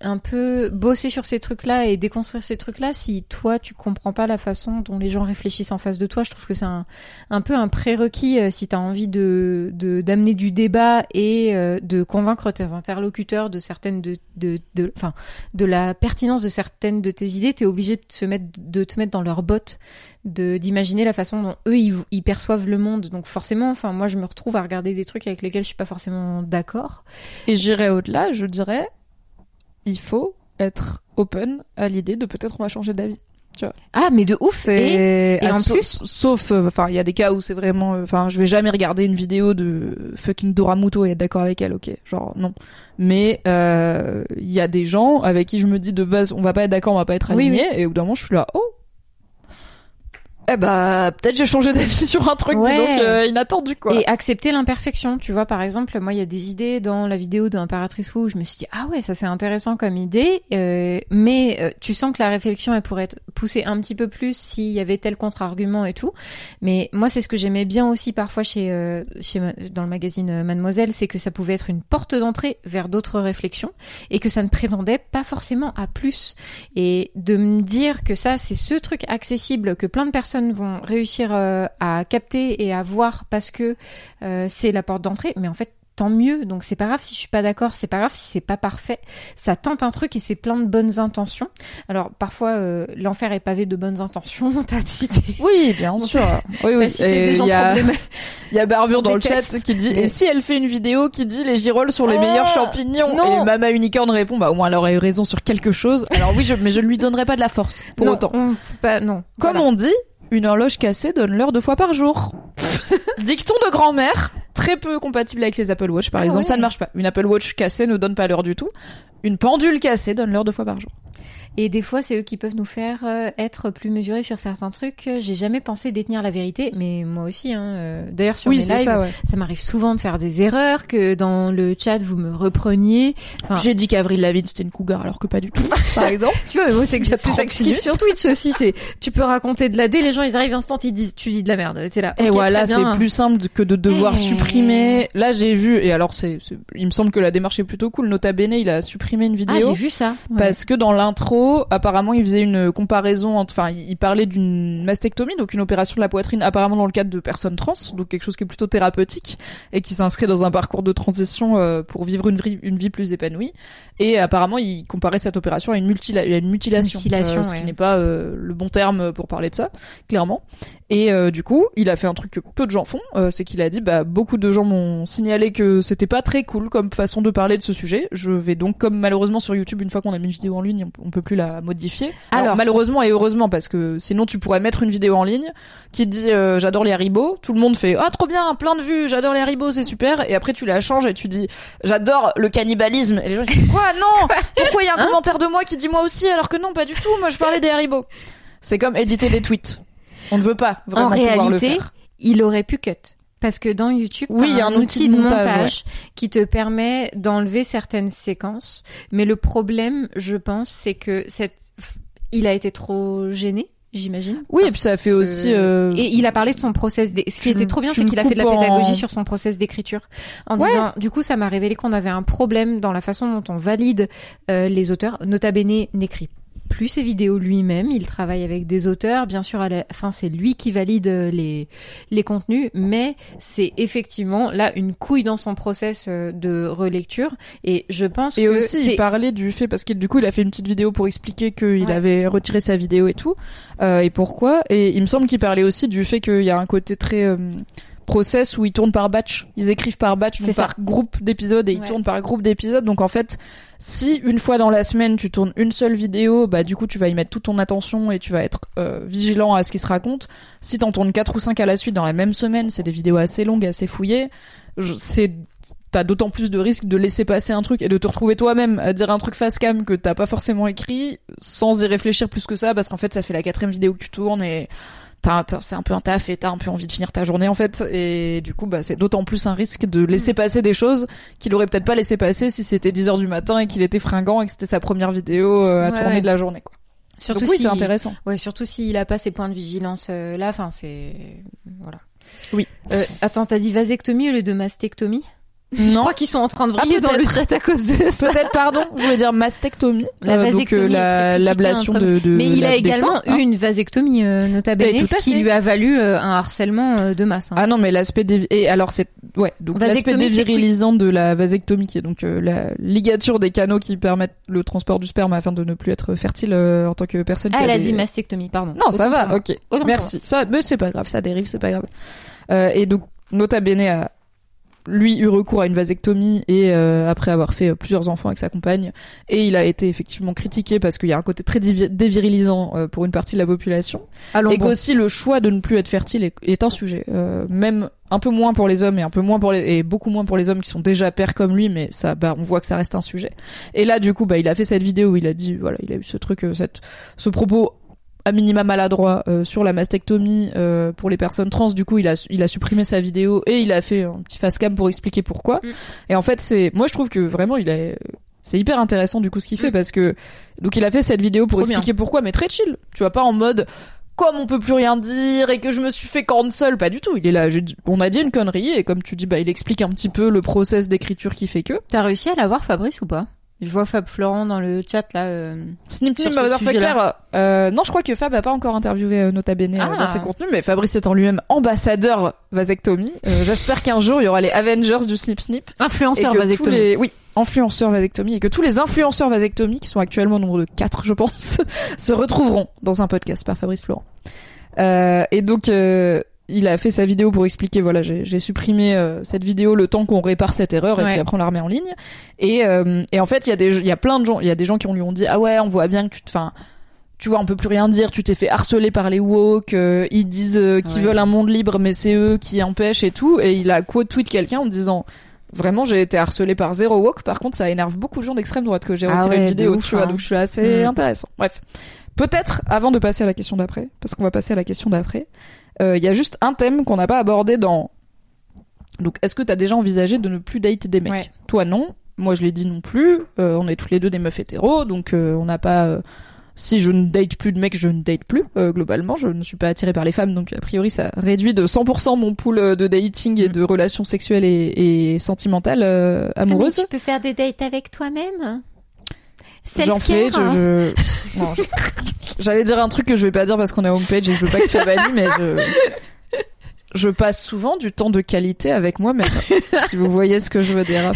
un peu bosser sur ces trucs-là et déconstruire ces trucs-là si toi tu comprends pas la façon dont les gens réfléchissent en face de toi Je trouve que c'est un, un peu un prérequis euh, si tu as envie de de- d'amener du débat et euh, de convaincre tes interlocuteurs de certaines de de de enfin de la pertinence de certaines de tes idées, tu es obligé de se mettre de te mettre dans leurs bottes de d'imaginer la façon dont eux ils, ils perçoivent le monde. Donc forcément, enfin moi je me retrouve à regarder des trucs avec lesquels je suis pas forcément d'accord.
Et j'irai au-delà, je dirais, il faut être open à l'idée de peut-être on va changer d'avis.
Ah, mais de ouf. Et en
sa-
plus-
sauf, euh, enfin, il y a des cas où c'est vraiment, euh, enfin, je vais jamais regarder une vidéo de fucking Doramuto et être d'accord avec elle, ok, genre non. Mais euh, il y a des gens avec qui je me dis de base, on va pas être d'accord, on va pas être
Oui,
alignés, et au bout d'un moment, je suis là, oh. Eh bah, peut-être j'ai changé d'avis sur un truc,
Ouais.
donc euh, inattendu quoi.
Et accepter l'imperfection. Tu vois, par exemple, moi, il y a des idées dans la vidéo d'Impératrice Wu où je me suis dit, ah ouais, ça c'est intéressant comme idée, euh, mais euh, tu sens que la réflexion, elle pourrait être poussée un petit peu plus s'il y avait tel contre-argument et tout. Mais moi, c'est ce que j'aimais bien aussi parfois chez, euh, chez dans le magazine euh, Mademoiselle, c'est que ça pouvait être une porte d'entrée vers d'autres réflexions et que ça ne prétendait pas forcément à plus. Et de me dire que ça, c'est ce truc accessible que plein de personnes vont réussir euh, à capter et à voir parce que euh, c'est la porte d'entrée, mais en fait, tant mieux. Donc c'est pas grave si je suis pas d'accord, c'est pas grave si c'est pas parfait. Ça tente un truc et c'est plein de bonnes intentions. Alors parfois, euh, l'enfer est pavé de bonnes intentions. T'as cité.
Oui, bien sûr. Oui, oui. Il y a, y a Barbure dans le chat qui dit
Mais-
Et si elle fait une vidéo qui dit les girolles sont les meilleurs champignons
non.
Et Mama Unicorn répond Bah, au moins elle aurait eu raison sur quelque chose. Alors oui, je, mais je ne lui donnerai pas de la force pour
non,
autant.
on- non.
Comme
Voilà.
on dit, une horloge cassée donne l'heure deux fois par jour. Dicton de grand-mère, très peu compatible avec les Apple Watch par
Ah
exemple,
ouais.
ça ne marche pas. Une Apple Watch cassée ne donne pas l'heure du tout. Une pendule cassée donne l'heure deux fois par jour.
Et des fois, c'est eux qui peuvent nous faire euh, être plus mesurés sur certains trucs. J'ai jamais pensé détenir la vérité, mais moi aussi. Hein, euh, D'ailleurs, sur
oui,
mes lives,
ça, ouais.
ça m'arrive souvent de faire des erreurs, que dans le chat, vous me repreniez. Enfin,
J'ai dit qu'Avril Lavigne c'était une cougar alors que pas du tout, par exemple.
Tu vois, mais moi, c'est que ça que
30
je kiffe sur Twitch aussi. C'est, tu peux raconter de la D, les gens, ils arrivent instant, ils disent, tu dis de la merde. T'es là.
Et voilà, c'est plus simple que de devoir
Eh.
supprimer. Là, j'ai vu, et alors c'est, il me semble que la démarche est plutôt cool. Nota Bene, il a supprimé une
Ah,
vidéo.
j'ai vu ça. Ouais.
Parce que dans l'intro, apparemment, il faisait une comparaison entre, enfin, il parlait d'une mastectomie, donc une opération de la poitrine, apparemment dans le cadre de personnes trans, donc quelque chose qui est plutôt thérapeutique et qui s'inscrit dans un parcours de transition euh, pour vivre une vie, une vie plus épanouie. Et apparemment, il comparait cette opération à une, mutila- à une mutilation,
Mutilation,
euh, ce qui n'est pas euh, le bon terme pour parler de ça, clairement. Et euh, du coup, il a fait un truc que peu de gens font, euh, c'est qu'il a dit, bah, beaucoup de gens m'ont signalé que c'était pas très cool comme façon de parler de ce sujet. Je vais donc, comme malheureusement sur YouTube, une fois qu'on a mis une vidéo en ligne, on peut plus la modifier. Alors,
Alors-
malheureusement et heureusement, parce que sinon tu pourrais mettre une vidéo en ligne qui dit euh, j'adore les Haribo, tout le monde fait ah trop bien, plein de vues, j'adore les Haribo, c'est super, et après tu la changes et tu dis j'adore le cannibalisme, et les gens disent quoi non, pourquoi il y a un
Hein?
commentaire de moi qui dit moi aussi alors que non pas du tout, moi je parlais des Haribo. C'est comme éditer les tweets. On ne veut pas vraiment
en
pouvoir le
réalité,
faire.
il aurait pu cut. Parce que dans YouTube,
Oui, il y a
un,
un outil de montage,
qui te permet d'enlever certaines séquences. Mais le problème, je pense, c'est que cette... il a été trop gêné, j'imagine.
Oui, et puis ça fait
Parce
aussi. euh,
Et il a parlé de son process. Ce qui
Tu
était trop bien, c'est qu'il a fait de la
en-
pédagogie sur son process d'écriture. En
Ouais.
disant, du coup, ça m'a révélé qu'on avait un problème dans la façon dont on valide euh, les auteurs. Nota Bene n'écrit plus ses vidéos lui-même. Il travaille avec des auteurs. Bien sûr, à la fin, c'est lui qui valide euh, les, les contenus, mais c'est effectivement là une couille dans son process euh, de relecture. Et je pense
Et
que
aussi,
c'est
il parlait du fait parce que du coup, il a fait une petite vidéo pour expliquer qu'il
Ouais.
avait retiré sa vidéo et tout, euh, et pourquoi. Et il me semble qu'il parlait aussi du fait qu'il y a un côté très euh, process où ils tournent par batch. Ils écrivent par batch, donc par groupe d'épisodes, et ils
Ouais.
tournent par groupe d'épisodes. Donc en fait, si une fois dans la semaine tu tournes une seule vidéo, bah du coup tu vas y mettre toute ton attention et tu vas être euh, vigilant à ce qui se raconte. Si t'en tournes quatre ou cinq à la suite dans la même semaine, c'est des vidéos assez longues, assez fouillées. C'est t'as d'autant plus de risques de laisser passer un truc et de te retrouver toi-même à dire un truc face cam que t'as pas forcément écrit sans y réfléchir plus que ça parce qu'en fait ça fait la quatrième vidéo que tu tournes et c'est un peu un taf et t'as un peu envie de finir ta journée en fait et du coup bah c'est d'autant plus un risque de laisser passer des choses qu'il aurait peut-être pas laissé passer si c'était 10 heures du matin et qu'il était fringant et que c'était sa première vidéo euh, à
Ouais,
tourner
ouais.
de la journée quoi.
surtout
Donc oui
si-
c'est intéressant.
Ouais, surtout s'il a pas ses points de vigilance euh, là, enfin c'est voilà.
Oui.
Euh, attends, t'as dit vasectomie au lieu de mastectomie? Je
Non.
crois qu'ils sont en train de
Ah,
vriller dans le chat à cause de ça.
Peut-être pardon, je voulais dire mastectomie.
La
Euh, donc
vasectomie
euh,
est
la, l'ablation
entre-
de, de
Mais il a
des
également
hein.
eu une vasectomie euh, nota bene,
à
ce qui lui a valu euh, un harcèlement euh, de masse. hein.
Ah non, mais l'aspect dévi- et alors c'est ouais donc l'aspect
Vasectomie,
dévirilisant de la vasectomie qui est donc euh, la ligature des canaux qui permettent le transport du sperme afin de ne plus être fertile en tant que personne.
Ah,
qui
elle
a
a
des-
dit mastectomie, pardon.
Non, ça
Autant
va,
pour moi.
ok.
Autant
Merci. Ça, mais c'est pas grave, ça dérive, c'est pas grave. Et donc Nota Bene a lui eu recours à une vasectomie et euh, après avoir fait euh, plusieurs enfants avec sa compagne. Et il a été effectivement critiqué parce qu'il y a un côté très dévirilisant euh, pour une partie de la population.
Allons
et
bon.
qu'aussi le choix de ne plus être fertile est, est un sujet. Euh, même un peu moins pour les hommes et un peu moins pour les et beaucoup moins pour les hommes qui sont déjà pères comme lui mais ça bah on voit que ça reste un sujet. Et là du coup bah il a fait cette vidéo où il a dit voilà il a eu ce truc euh, cette ce propos à minima maladroit euh, sur la mastectomie euh, pour les personnes trans. Du coup, il a il a supprimé sa vidéo et il a fait un petit face cam pour expliquer pourquoi.
Mm.
Et en fait, c'est moi je trouve que vraiment il est c'est hyper intéressant du coup ce qu'il fait
Mm.
parce que donc il a fait cette vidéo pour
Trop bien.
expliquer pourquoi, mais très chill. Tu vois pas en mode comme on peut plus rien dire et que je me suis fait cancel, pas du tout. Il est là, on a dit une connerie et comme tu dis, bah il explique un petit peu le process d'écriture qui fait que.
T'as réussi à l'avoir, Fabrice, ou pas? Je vois Fab Florent dans le chat là. euh,
Snip
Sur
Snip Motherfucker. Euh, non, je crois que Fab a pas encore interviewé euh, Nota Bene euh,
Ah.
dans ses contenus, mais Fabrice étant lui-même ambassadeur vasectomie, euh, j'espère qu'un jour il y aura les Avengers du Snip Snip.
Influenceur vasectomie.
les, oui, influenceurs vasectomie et que tous les influenceurs vasectomie qui sont actuellement au nombre de 4 je pense se retrouveront dans un podcast par Fabrice Florent. Euh, et donc euh, il a fait sa vidéo pour expliquer voilà j'ai supprimé euh, cette vidéo le temps qu'on répare cette erreur et puis après on la remet en ligne et euh, et en fait il y a des il y a plein de gens il y a des gens qui lui ont dit ah ouais on voit bien que tu te enfin tu vois on peut plus rien dire tu t'es fait harceler par les woke euh, ils disent euh, qu'ils
Ouais.
veulent un monde libre mais c'est eux qui empêchent et tout et il a quote tweet quelqu'un en disant Vraiment, j'ai été harcelé par zéro woke. Par contre, ça énerve beaucoup de gens d'extrême droite que j'ai
Ah
retiré
ouais,
une vidéo,
ouf,
tu vois.
hein.
Donc, je suis assez
Mm.
intéressant. Bref. Peut-être, avant de passer à la question d'après, parce qu'on va passer à la question d'après, il y a juste un thème qu'on n'a pas abordé dans. Donc, est-ce que t'as déjà envisagé de ne plus date des mecs
Ouais.
Toi, non. Moi, je l'ai dit non plus. Euh, on est tous les deux des meufs hétéros, donc euh, on n'a pas. euh, si je ne date plus de mecs, je ne date plus. euh, globalement, je ne suis pas attirée par les femmes, donc a priori, ça réduit de 100% mon pool euh, de dating et
Mm.
de relations sexuelles et, et sentimentales euh, amoureuses.
peux faire des dates avec toi-même?
J'en fais, je, je... non, je- J'allais dire un truc que je vais pas dire parce qu'on est homepage et je veux pas que tu sois banni, mais je... Je passe souvent du temps de qualité avec moi-même. si vous voyez ce que je veux dire.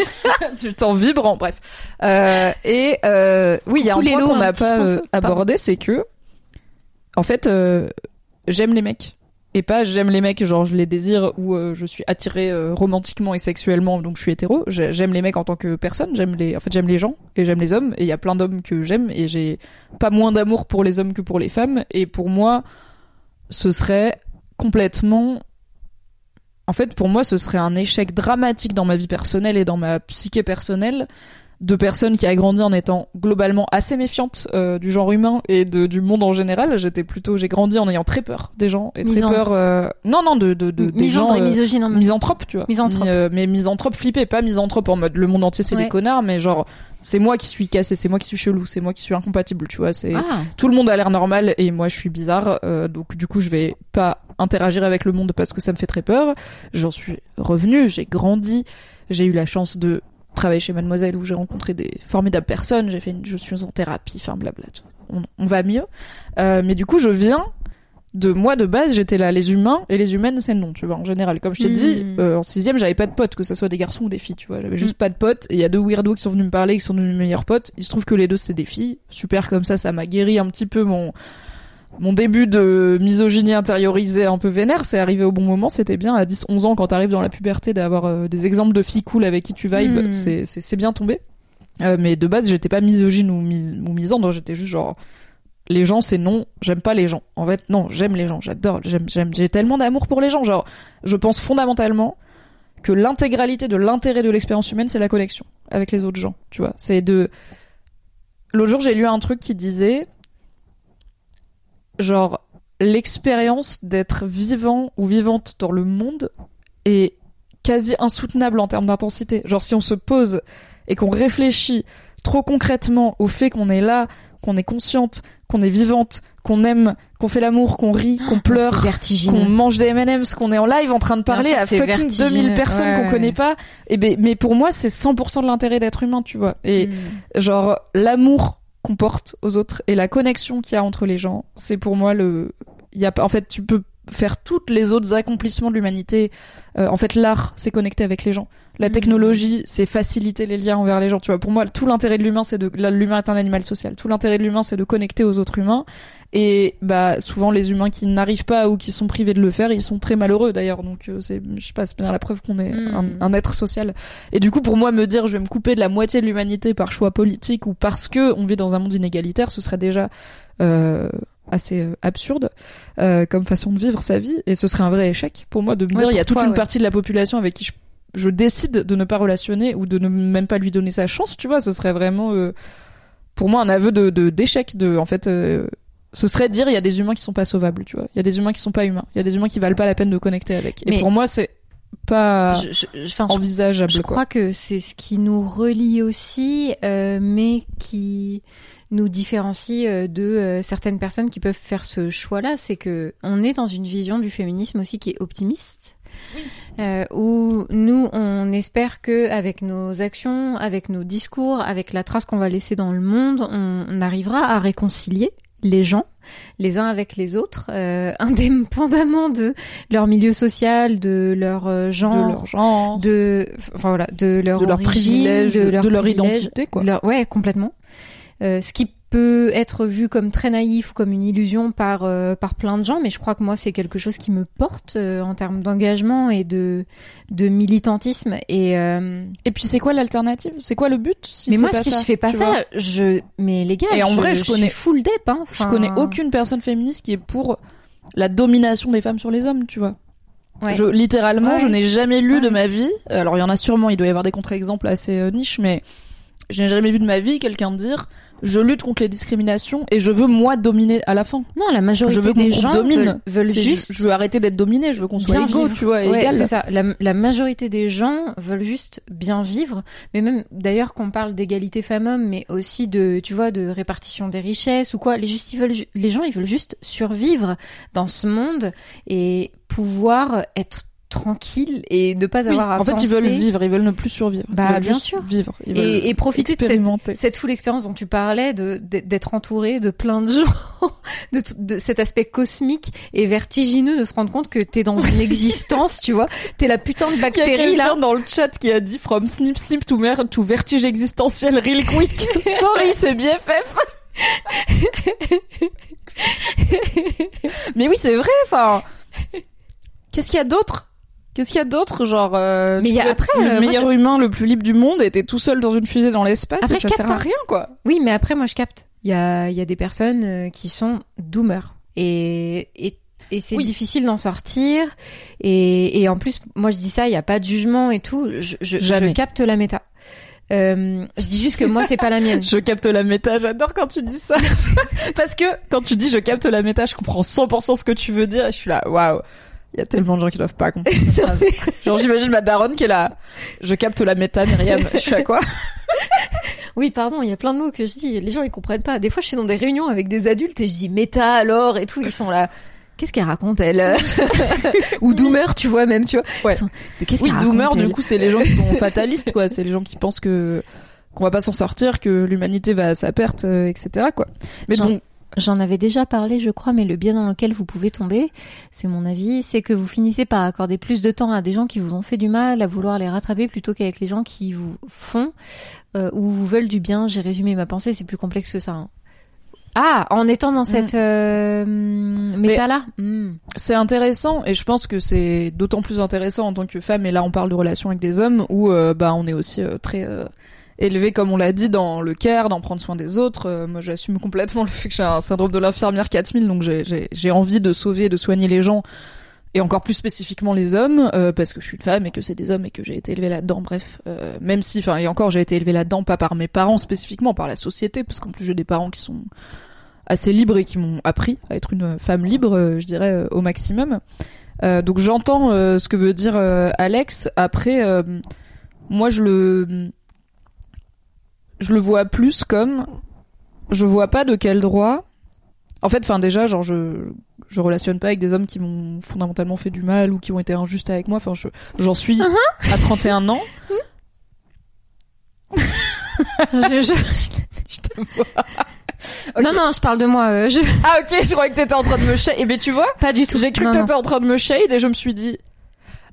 du temps vibrant, bref. Euh, et euh, oui, il y a un point qu'on n'a pas euh, abordé, c'est que, en fait, euh, j'aime les mecs. Et pas j'aime les mecs, genre je les désire ou euh, je suis attirée euh, romantiquement et sexuellement, donc je suis hétéro. J'ai- J'aime les mecs en tant que personne. J'aime les, en fait, j'aime les gens et j'aime les hommes. Et il y a plein d'hommes que j'aime et j'ai pas moins d'amour pour les hommes que pour les femmes. Et pour moi, ce serait complètement. En fait, pour moi, ce serait un échec dramatique dans ma vie personnelle et dans ma psyché personnelle de personnes qui a grandi en étant globalement assez méfiante euh, du genre humain et de, du monde en général. J'étais plutôt, j'ai grandi en ayant très peur des gens et très peur. euh, Non, non, de, de, de des gens.
Misandre et
euh,
misogyne en même temps.
misanthrope, tu vois.
Misanthrope.
Mi- euh, mais misanthrope flippé, pas misanthrope en mode le monde entier c'est
Ouais.
des connards, mais genre c'est moi qui suis cassé, c'est moi qui suis chelou, c'est moi qui suis incompatible, tu vois. C'est
Ah,
tout le monde a l'air normal et moi je suis bizarre, euh, donc du coup je vais pas interagir avec le monde parce que ça me fait très peur. J'en suis revenue, j'ai grandi, j'ai eu la chance de travailler chez Mademoiselle où j'ai rencontré des formidables personnes, j'ai fait une, je suis en thérapie, enfin blabla, on, on va mieux. Euh, mais du coup je viens de moi de base j'étais là les humains et les humaines c'est non tu vois en général. Comme je t'ai dit euh, en sixième j'avais pas de potes que ce soit des garçons ou des filles tu vois. J'avais juste
Mm.
pas de potes et il y a deux weirdos qui sont venus me parler qui sont devenus mes meilleurs potes. Il se trouve que les deux c'est des filles. Super comme ça ça m'a guéri un petit peu mon mon début de misogynie intériorisée un peu vénère, c'est arrivé au bon moment, c'était bien à 10 11 ans quand t'arrives dans la puberté d'avoir euh, des exemples de filles cool avec qui tu vibes,
Mm.
c'est bien tombé. Euh, mais de base, j'étais pas misogyne ou, mis, ou misandre, j'étais juste genre les gens c'est non, j'aime pas les gens. En fait, non, j'aime les gens, j'adore, j'aime j'aime j'ai tellement d'amour pour les gens, genre je pense fondamentalement que l'intégralité de l'intérêt de l'expérience humaine, c'est la connexion avec les autres gens, tu vois. C'est de L'autre jour, j'ai lu un truc qui disait genre l'expérience d'être vivant ou vivante dans le monde est quasi insoutenable en termes d'intensité. Genre si on se pose et qu'on réfléchit trop concrètement au fait qu'on est là, qu'on est consciente, qu'on est vivante, qu'on aime, qu'on fait l'amour, qu'on rit, qu'on
c'est
pleure, qu'on mange des M&M's, qu'on est en live en train de parler
sûr,
à fucking
vertigineux.
2000 personnes
Ouais,
qu'on
ouais.
connaît pas. Et ben, mais pour moi, c'est 100% de l'intérêt d'être humain, tu vois. Et
Mm.
genre l'amour qu'on porte aux autres et la connexion qu'il y a entre les gens, c'est pour moi le en fait tu peux faire toutes les autres accomplissements de l'humanité. Euh, en fait, l'art, c'est connecter avec les gens. La
Mhm.
technologie, c'est faciliter les liens envers les gens. Tu vois, pour moi, tout l'intérêt de l'humain, c'est de l'humain est un animal social. Tout l'intérêt de l'humain, c'est de connecter aux autres humains. Et bah souvent, les humains qui n'arrivent pas ou qui sont privés de le faire, ils sont très malheureux d'ailleurs. Donc euh, c'est, je sais pas, c'est bien la preuve qu'on est
Mhm.
un, un être social. Et du coup, pour moi, me dire je vais me couper de la moitié de l'humanité par choix politique ou parce que on vit dans un monde inégalitaire, ce serait déjà euh, assez euh, absurde euh, comme façon de vivre sa vie. Et ce serait un vrai échec pour moi de me
Ouais,
dire il y a toute
toi,
une
ouais.
partie de la population avec qui je, je décide de ne pas relationner ou de ne même pas lui donner sa chance. Tu vois, ce serait vraiment euh, pour moi un aveu de d'échec. De, en fait, euh, ce serait dire il y a des humains qui sont pas sauvables, tu vois. Il y a des humains qui sont pas humains. Il y a des humains qui valent pas la peine de connecter avec. Et
Mais-
pour moi, c'est pas
Je, je- je- enfin, je-
envisageable.
Je
quoi.
crois que c'est ce qui nous relie aussi, euh, mais qui nous différencie de certaines personnes qui peuvent faire ce choix-là. C'est que on est dans une vision du féminisme aussi qui est optimiste. Euh, où nous on espère que avec nos actions, avec nos discours, avec la trace qu'on va laisser dans le monde, on, on arrivera à réconcilier les gens les uns avec les autres, euh, indépendamment de leur milieu social, de leur euh, genre,
de leur genre,
de enfin voilà de leur
de leur
origine,
privilège,
de leur,
de leur
privilège,
identité, quoi.
leur- ouais complètement. Euh, ce qui peut être vu comme très naïf ou comme une illusion par euh, par plein de gens mais je crois que moi c'est quelque chose qui me porte euh, en termes d'engagement et de de militantisme et euh,
Et puis c'est quoi l'alternative? C'est quoi le but si
mais moi
pas
si
ça,
je fais pas ça je mais les gars
Et en vrai, je
suis
connais-
full dep hein.
Je connais aucune personne féministe qui est pour la domination des femmes sur les hommes, tu vois.
ouais.
Je, littéralement,
Ouais.
je n'ai jamais lu de ma vie. Alors, il y en a sûrement, il doit y avoir des contre-exemples assez niches, mais je n'ai jamais vu de ma vie quelqu'un dire je lutte contre les discriminations et je veux moi dominer à la fin.
non la majorité
Je veux
des gens
domine.
veulent, juste
je veux arrêter d'être dominé, je veux qu'on soit égaux, tu vois,
Ouais, c'est ça. La, la majorité des gens veulent juste bien vivre, mais même d'ailleurs qu'on parle d'égalité femmes-hommes, mais aussi de, tu vois, de répartition des richesses ou quoi. Les juste, ils veulent, les gens, ils veulent juste survivre dans ce monde et pouvoir être tranquille et ne pas
Oui,
avoir à
en fait, ils veulent vivre, ils veulent ne plus survivre.
Bah, bien sûr.
Vivre.
Et, et profiter de cette, cette full expérience dont tu parlais, de d'être entouré de plein de gens, de, de cet aspect cosmique et vertigineux de se rendre compte que t'es dans une existence, tu vois, t'es la putain de
Il y a
bactérie
quelqu'un
là.
dans le chat qui a dit from snip snip to mer to vertige existentiel real quick. Sorry, c'est BFF. Mais oui, c'est vrai. Enfin, qu'est-ce qu'il y a d'autre? Qu'est-ce qu'il y a d'autre Genre, euh,
Mais y a après,
le
euh, moi,
meilleur humain le plus libre du monde t'es tout seul dans une fusée dans l'espace
Après,
et ça
je
sert
capte,
à rien, quoi.
Oui, mais après moi je capte. Il y a il y a des personnes euh, qui sont doomers et et et c'est
Oui.
difficile d'en sortir et, et en plus moi je dis ça il y a pas de jugement et tout je je, je capte la méta euh, je dis juste que moi c'est pas la mienne
Je capte la méta, j'adore quand tu dis ça. Parce que quand tu dis je capte la méta, je comprends 100% ce que tu veux dire et je suis là, waouh. Il y a tellement de gens qui doivent pas comprendre cette phrase. Genre j'imagine ma daronne qui est là, je capte la méta, Myriam. Je suis à quoi
Oui, pardon, il y a plein de mots que je dis, les gens ils comprennent pas. Des fois, je suis dans des réunions avec des adultes et je dis méta alors et tout, ils sont là. Qu'est-ce qu'elle raconte elle Ou doomer, tu vois même, tu vois.
Ouais.
Sont, Qu'est-ce
Oui, doomer,
raconte,
du coup, c'est les gens qui sont fatalistes, quoi. C'est les gens qui pensent que qu'on va pas s'en sortir, que l'humanité va à sa perte, euh, etc. quoi. Mais
Genre-
bon,
J'en avais déjà parlé, je crois, mais le biais dans lequel vous pouvez tomber, c'est mon avis, c'est que vous finissez par accorder plus de temps à des gens qui vous ont fait du mal, à vouloir les rattraper, plutôt qu'avec les gens qui vous font euh, ou vous veulent du bien. J'ai résumé ma pensée, c'est plus complexe que ça. hein. Ah, en étant dans cette euh, méta-là Hmm.
c'est intéressant et je pense que c'est d'autant plus intéressant en tant que femme. Et là, on parle de relations avec des hommes où euh, bah on est aussi euh, très euh, élevé, comme on l'a dit, dans le care, d'en prendre soin des autres. Euh, moi, j'assume complètement le fait que j'ai un syndrome de l'infirmière 4000, donc j'ai- envie de sauver, de soigner les gens. Et encore plus spécifiquement les hommes, euh, parce que je suis une femme et que c'est des hommes et que j'ai été élevée là-dedans. Bref, euh, même si, enfin, et encore, j'ai été élevée là-dedans, pas par mes parents spécifiquement, par la société, parce qu'en plus j'ai des parents qui sont assez libres et qui m'ont appris à être une femme libre, euh, je dirais euh, au maximum. Euh, donc j'entends euh, ce que veut dire Alex. Après, moi je le je le vois plus comme je vois pas de quel droit. En fait, enfin déjà, genre je je relationne pas avec des hommes qui m'ont fondamentalement fait du mal ou qui ont été injustes avec moi. Enfin, je- j'en suis à 31 ans.
Je- je-
Je te vois.
Non, non, je parle de moi. euh, je...
Ah ok, je croyais que t'étais en train de me shade. Et ben tu vois,
Pas du tout.
j'ai cru
Non,
que t'étais en train de me shade et je me suis dit,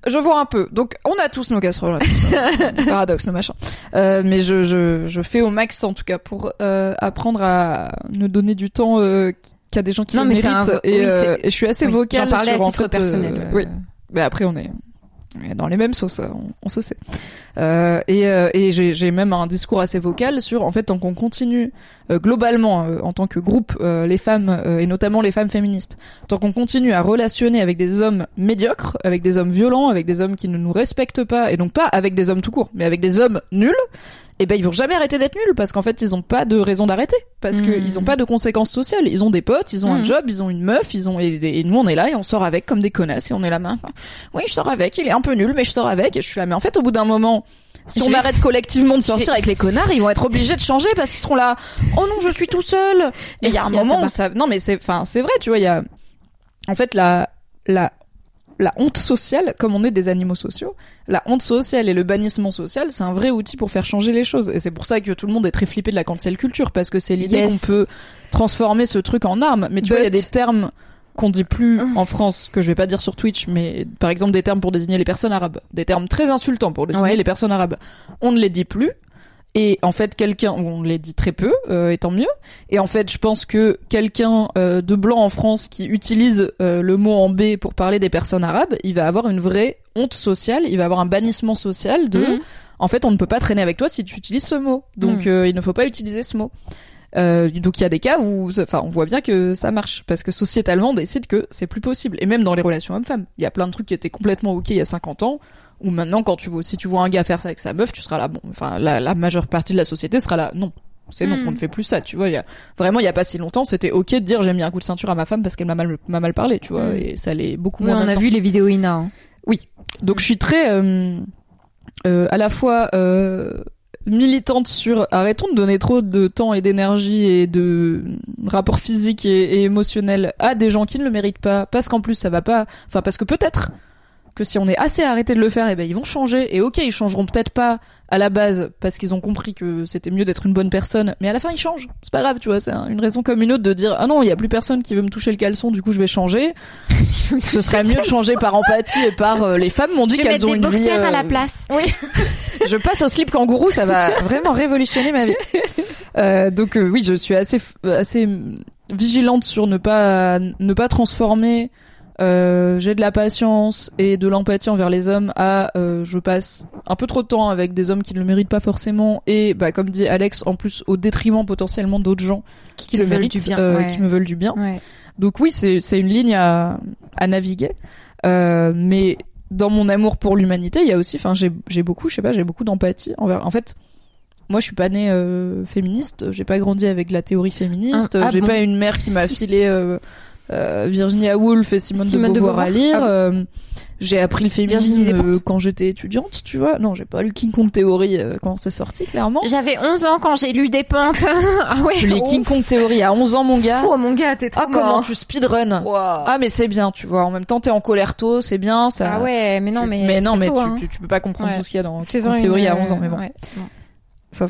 je vois un peu. Donc on a tous nos casseroles, paradoxe, le machin. Euh, mais je, je je fais au max en tout cas pour euh, apprendre à ne donner du temps euh, qu'à des gens qui
Non,
le
mais
méritent.
un
et,
oui,
euh, et je suis assez
Oui,
vocale
J'en parlais
sur
à
en
titre
fait,
personnel.
euh,
euh,
oui. Mais après, on est dans les mêmes sauces, on, on se sait. Euh, et euh, et j'ai même un discours assez vocal sur, en fait, tant qu'on continue euh, globalement, euh, en tant que groupe, euh, les femmes, euh, et notamment les femmes féministes, tant qu'on continue à relationner avec des hommes médiocres, avec des hommes violents, avec des hommes qui ne nous respectent pas, et donc pas avec des hommes tout court, mais avec des hommes nuls, et ben ils vont jamais arrêter d'être nuls parce qu'en fait ils ont pas de raison d'arrêter. Parce que
Mm.
ils ont pas de conséquences sociales. Ils ont des potes ils ont un
Mm.
job ils ont une meuf ils ont et, et nous on est là et on sort avec comme des connasses et on est là main. Oui je sors avec. Il est un peu nul mais je sors avec et je suis là. Mais en fait au bout d'un moment si
Je
on
vais-
arrête collectivement de sortir
vais-
avec les connards ils vont être obligés de changer parce qu'ils seront là. Oh non je suis tout seul. Et il y a un moment où ça non mais c'est enfin c'est vrai tu vois il y a en fait la la la honte sociale, comme on est des animaux sociaux, la honte sociale et le bannissement social, c'est un vrai outil pour faire changer les choses. Et c'est pour ça que tout le monde est très flippé de la cancel culture, parce que c'est l'idée
Yes.
qu'on peut transformer ce truc en arme. Mais tu vois, il y a
But-
des termes qu'on dit plus
Ah.
en France, que je vais pas dire sur Twitch, mais par exemple des termes pour désigner les personnes arabes, des termes très insultants pour désigner
Ouais.
les personnes arabes. On ne les dit plus. Et en fait, quelqu'un, on les dit très peu, euh, et tant mieux. Et en fait, je pense que quelqu'un euh, de blanc en France qui utilise euh, le mot en B pour parler des personnes arabes, il va avoir une vraie honte sociale, il va avoir un bannissement social de,
Mhm.
en fait, on ne peut pas traîner avec toi si tu utilises ce mot. Donc,
Mm.
euh, il ne faut pas utiliser ce mot. Euh, donc il y a des cas où, enfin, on voit bien que ça marche parce que sociétalement on décide que c'est plus possible. Et même dans les relations hommes-femmes, il y a plein de trucs qui étaient complètement ok il y a 50 ans. Ou maintenant, quand tu vois, si tu vois un gars faire ça avec sa meuf, tu seras là. Bon, enfin, la, la majeure partie de la société sera là. Non, c'est non,
Mm.
on ne fait plus ça. Tu vois, il y a vraiment, il y a pas si longtemps, c'était ok de dire j'ai mis un coup de ceinture à ma femme parce qu'elle m'a mal, m'a mal parlé. Tu vois,
Mm.
et ça l'est beaucoup
Oui,
moins.
on a vu les vidéos Ina. hein.
Donc je suis très euh, euh, à la fois euh, militante sur arrêtons de donner trop de temps et d'énergie et de rapports physiques et, et émotionnels à des gens qui ne le méritent pas parce qu'en plus ça va pas enfin parce que peut-être que si on est assez arrêté de le faire, et ben ils vont changer. Et ok, ils changeront peut-être pas à la base parce qu'ils ont compris que c'était mieux d'être une bonne personne, mais à la fin ils changent. C'est pas grave, tu vois. C'est un- une raison comme une autre de dire ah non, il y a plus personne qui veut me toucher le caleçon, du coup je vais changer. Ce serait mieux de changer par empathie et par euh, les femmes m'ont dit qu'elles ont
des
une vie.
à
euh,
la place.
je passe au slip kangourou, ça va vraiment révolutionner ma vie. Euh, donc euh, oui, je suis assez assez mm, vigilante sur ne pas ne pas transformer. Euh, j'ai de la patience et de l'empathie envers les hommes à euh, je passe un peu trop de temps avec des hommes qui ne le méritent pas forcément et bah comme dit Alex en plus au détriment potentiellement d'autres gens qui, le méritent
bien,
euh,
ouais.
qui me veulent du bien
Ouais.
donc oui, c'est c'est une ligne à à naviguer. Euh, mais dans mon amour pour l'humanité, il y a aussi, enfin, j'ai j'ai beaucoup, je sais pas, j'ai beaucoup d'empathie envers. En fait, moi, je suis pas née euh, féministe. J'ai pas grandi avec la théorie féministe.
Ah, ah
j'ai
bon
pas une mère qui m'a filé euh, euh, Virginia Woolf et Simone,
Simone
de
de
Beauvoir à lire.
Ah.
Euh, j'ai appris le féminisme quand j'étais étudiante, tu vois. Non, j'ai pas lu King Kong Theory euh, quand c'est sorti, clairement.
J'avais 11 ans quand j'ai lu des pentes. ah ouais.
Les King Kong Theory à 11 ans, mon gars.
Oh mon gars, t'es trop
Ah, comment tu speedrun
Wow.
Ah mais c'est bien, tu vois. En même temps, t'es en colère tôt, c'est bien. Ça.
Ah ouais, mais non,
tu-
mais.
non, mais
tôt,
tu,
hein.
tu, tu peux pas comprendre
Ouais.
tout ce qu'il y a dans en
une,
théorie à
euh,
11 ans, mais bon.
ouais. Bon.
Ça...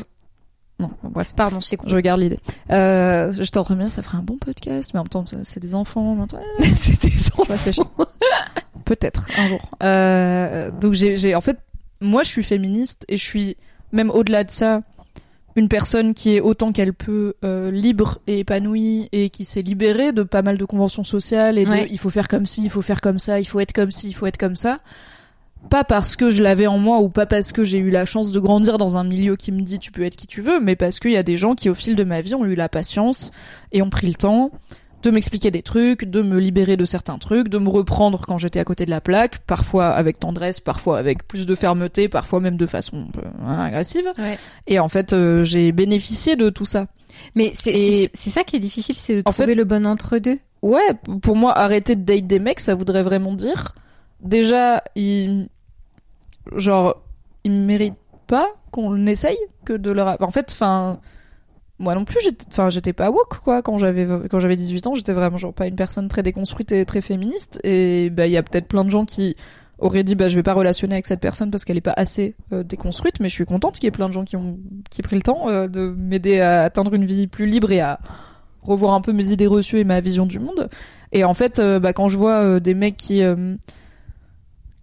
Non, bref.
Pardon, je.
Je regarde l'idée. Euh, j'étais en train de me dire, ça ferait un bon podcast, mais en même temps, c'est des enfants.
C'est des
je réfléchis. Peut-être un jour. Euh, donc j'ai, j'ai, en fait, moi, je suis féministe et je suis même au-delà de ça une personne qui est autant qu'elle peut euh, libre et épanouie et qui s'est libérée de pas mal de conventions sociales et de
Ouais.
il faut faire comme ci, il faut faire comme ça, il faut être comme ci, il faut être comme ça. Pas parce que je l'avais en moi ou pas parce que j'ai eu la chance de grandir dans un milieu qui me dit tu peux être qui tu veux, mais parce qu'il y a des gens qui au fil de ma vie ont eu la patience et ont pris le temps de m'expliquer des trucs, de me libérer de certains trucs, de me reprendre quand j'étais à côté de la plaque, parfois avec tendresse, parfois avec plus de fermeté, parfois même de façon un peu agressive.
Ouais.
Et en fait, euh, j'ai bénéficié de tout ça.
Mais c'est ça qui est difficile, c'est de trouver
fait-
le bon entre-deux.
Ouais, pour moi, arrêter de date des mecs, ça voudrait vraiment dire, déjà, ils, genre, ils méritent pas qu'on essaye que de leur, en fait, moi non plus, j'étais, pas woke, quoi, quand j'avais, quand j'avais 18 ans, j'étais vraiment, genre, pas une personne très déconstruite et très féministe, et bah, il y a peut-être plein de gens qui auraient dit, bah, je vais pas relationner avec cette personne parce qu'elle est pas assez euh, déconstruite, mais je suis contente qu'il y ait plein de gens qui ont, qui pris le temps euh, de m'aider à atteindre une vie plus libre et à revoir un peu mes idées reçues et ma vision du monde. Et en fait, euh, bah, quand je vois euh, des mecs qui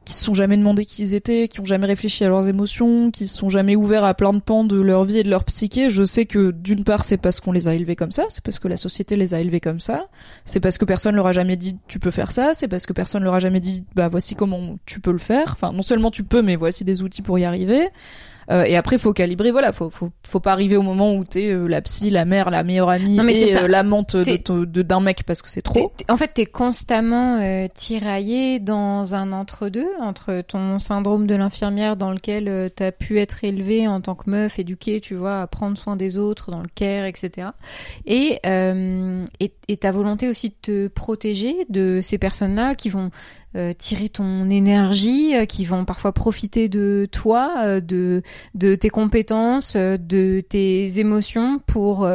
qui se sont jamais demandé qui ils étaient, qui ont jamais réfléchi à leurs émotions, qui se sont jamais ouverts à plein de pans de leur vie et de leur psyché, je sais que d'une part c'est parce qu'on les a élevés comme ça, c'est parce que la société les a élevés comme ça, c'est parce que personne leur a jamais dit tu peux faire ça, c'est parce que personne leur a jamais dit bah voici comment tu peux le faire. Enfin non seulement tu peux, mais voici des outils pour y arriver. Euh, et après, faut calibrer. Voilà, faut faut faut pas arriver au moment où t'es euh, la psy, la mère, la meilleure amie
Non, mais c'est
et euh, l'amante de d'un mec parce que c'est trop.
T'es- t'es- en fait, t'es constamment euh, tiraillé dans un entre-deux, entre ton syndrome de l'infirmière dans lequel euh, t'as pu être élevé en tant que meuf, éduquée, tu vois, à prendre soin des autres, dans le care, etc. Et, et, et ta volonté aussi de te protéger de ces personnes-là qui vont euh, tirer ton énergie, euh, qui vont parfois profiter de toi, euh, de, tes compétences, de tes émotions pour...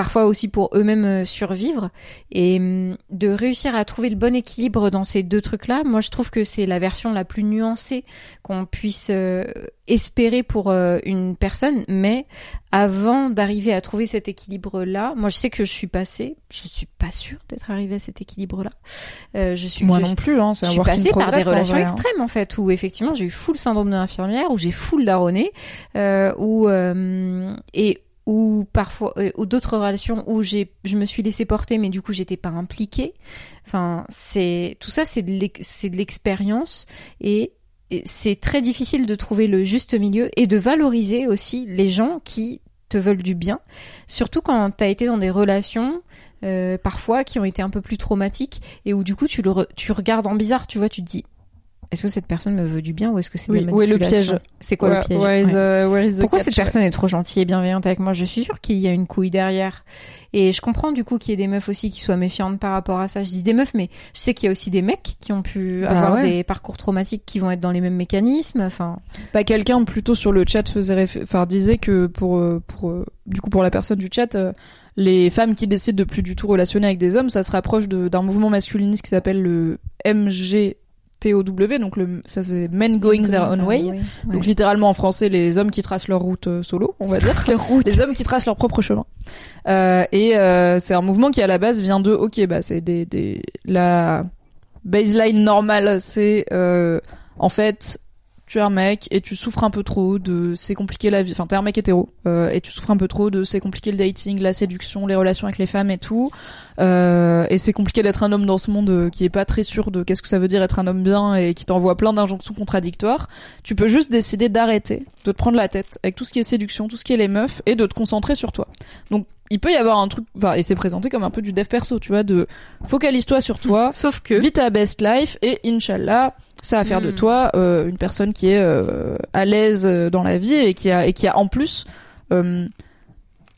parfois aussi pour eux-mêmes euh, survivre et hum, de réussir à trouver le bon équilibre dans ces deux trucs-là, moi je trouve que c'est la version la plus nuancée qu'on puisse euh, espérer pour euh, une personne, mais avant d'arriver à trouver cet équilibre-là, moi je sais que je suis passée, je suis pas sûre d'être arrivée à cet équilibre-là. Euh, je suis,
Moi
je
non plus. Hein, c'est
je suis passée par des relations
vrai, hein.
extrêmes en fait, où effectivement j'ai eu full syndrome de l'infirmière, où j'ai full daronné, euh, où euh, et ou parfois euh, ou d'autres relations où j'ai je me suis laissée porter, mais du coup j'étais pas impliquée. Enfin c'est tout ça c'est de l'expérience et c'est très difficile de trouver le juste milieu et de valoriser aussi les gens qui te veulent du bien, surtout quand tu as été dans des relations euh, parfois qui ont été un peu plus traumatiques et où du coup tu le tu regardes en bizarre, tu vois, tu te dis est-ce que cette personne me veut du bien ou est-ce que c'est de
Oui,
la
où est le piège
C'est quoi
Where-
le piège
where is,
Ouais.
uh, where is the
Pourquoi
catch
cette personne est trop gentille et bienveillante avec moi? Je suis sûre qu'il y a une couille derrière. Et je comprends du coup qu'il y ait des meufs aussi qui soient méfiantes par rapport à ça. Je dis des meufs, mais je sais qu'il y a aussi des mecs qui ont pu
Bah
avoir
ouais.
des parcours traumatiques qui vont être dans les mêmes mécanismes. Enfin,
Pas quelqu'un plutôt sur le chat faisait réf- enfin disait que pour euh, pour euh, du coup pour la personne du chat euh, les femmes qui décident de plus du tout relationner avec des hommes ça se rapproche d'un mouvement masculiniste qui s'appelle le MGTOW donc le ça c'est Men Going Their Own Way.
Ouais.
donc littéralement en français les hommes qui tracent leur route euh, solo on va dire. les hommes qui tracent leur propre chemin. Euh, et euh, c'est un mouvement qui à la base vient de ok bah c'est des des la baseline normale c'est euh, en fait tu es un mec et tu souffres un peu trop de c'est compliqué la vie enfin t'es un mec hétéro euh, et tu souffres un peu trop de c'est compliqué le dating la séduction les relations avec les femmes et tout euh, et c'est compliqué d'être un homme dans ce monde euh, qui est pas très sûr de qu'est-ce que ça veut dire être un homme bien et qui t'envoie plein d'injonctions contradictoires. Tu peux juste décider d'arrêter de te prendre la tête avec tout ce qui est séduction tout ce qui est les meufs et de te concentrer sur toi. Donc il peut y avoir un truc enfin et c'est présenté comme un peu du dev perso tu vois de focalise-toi sur toi
Sauf que
vis ta best life et inshallah ça va faire de
Mm.
toi euh, une personne qui est euh, à l'aise euh, dans la vie et qui a et qui a en plus euh,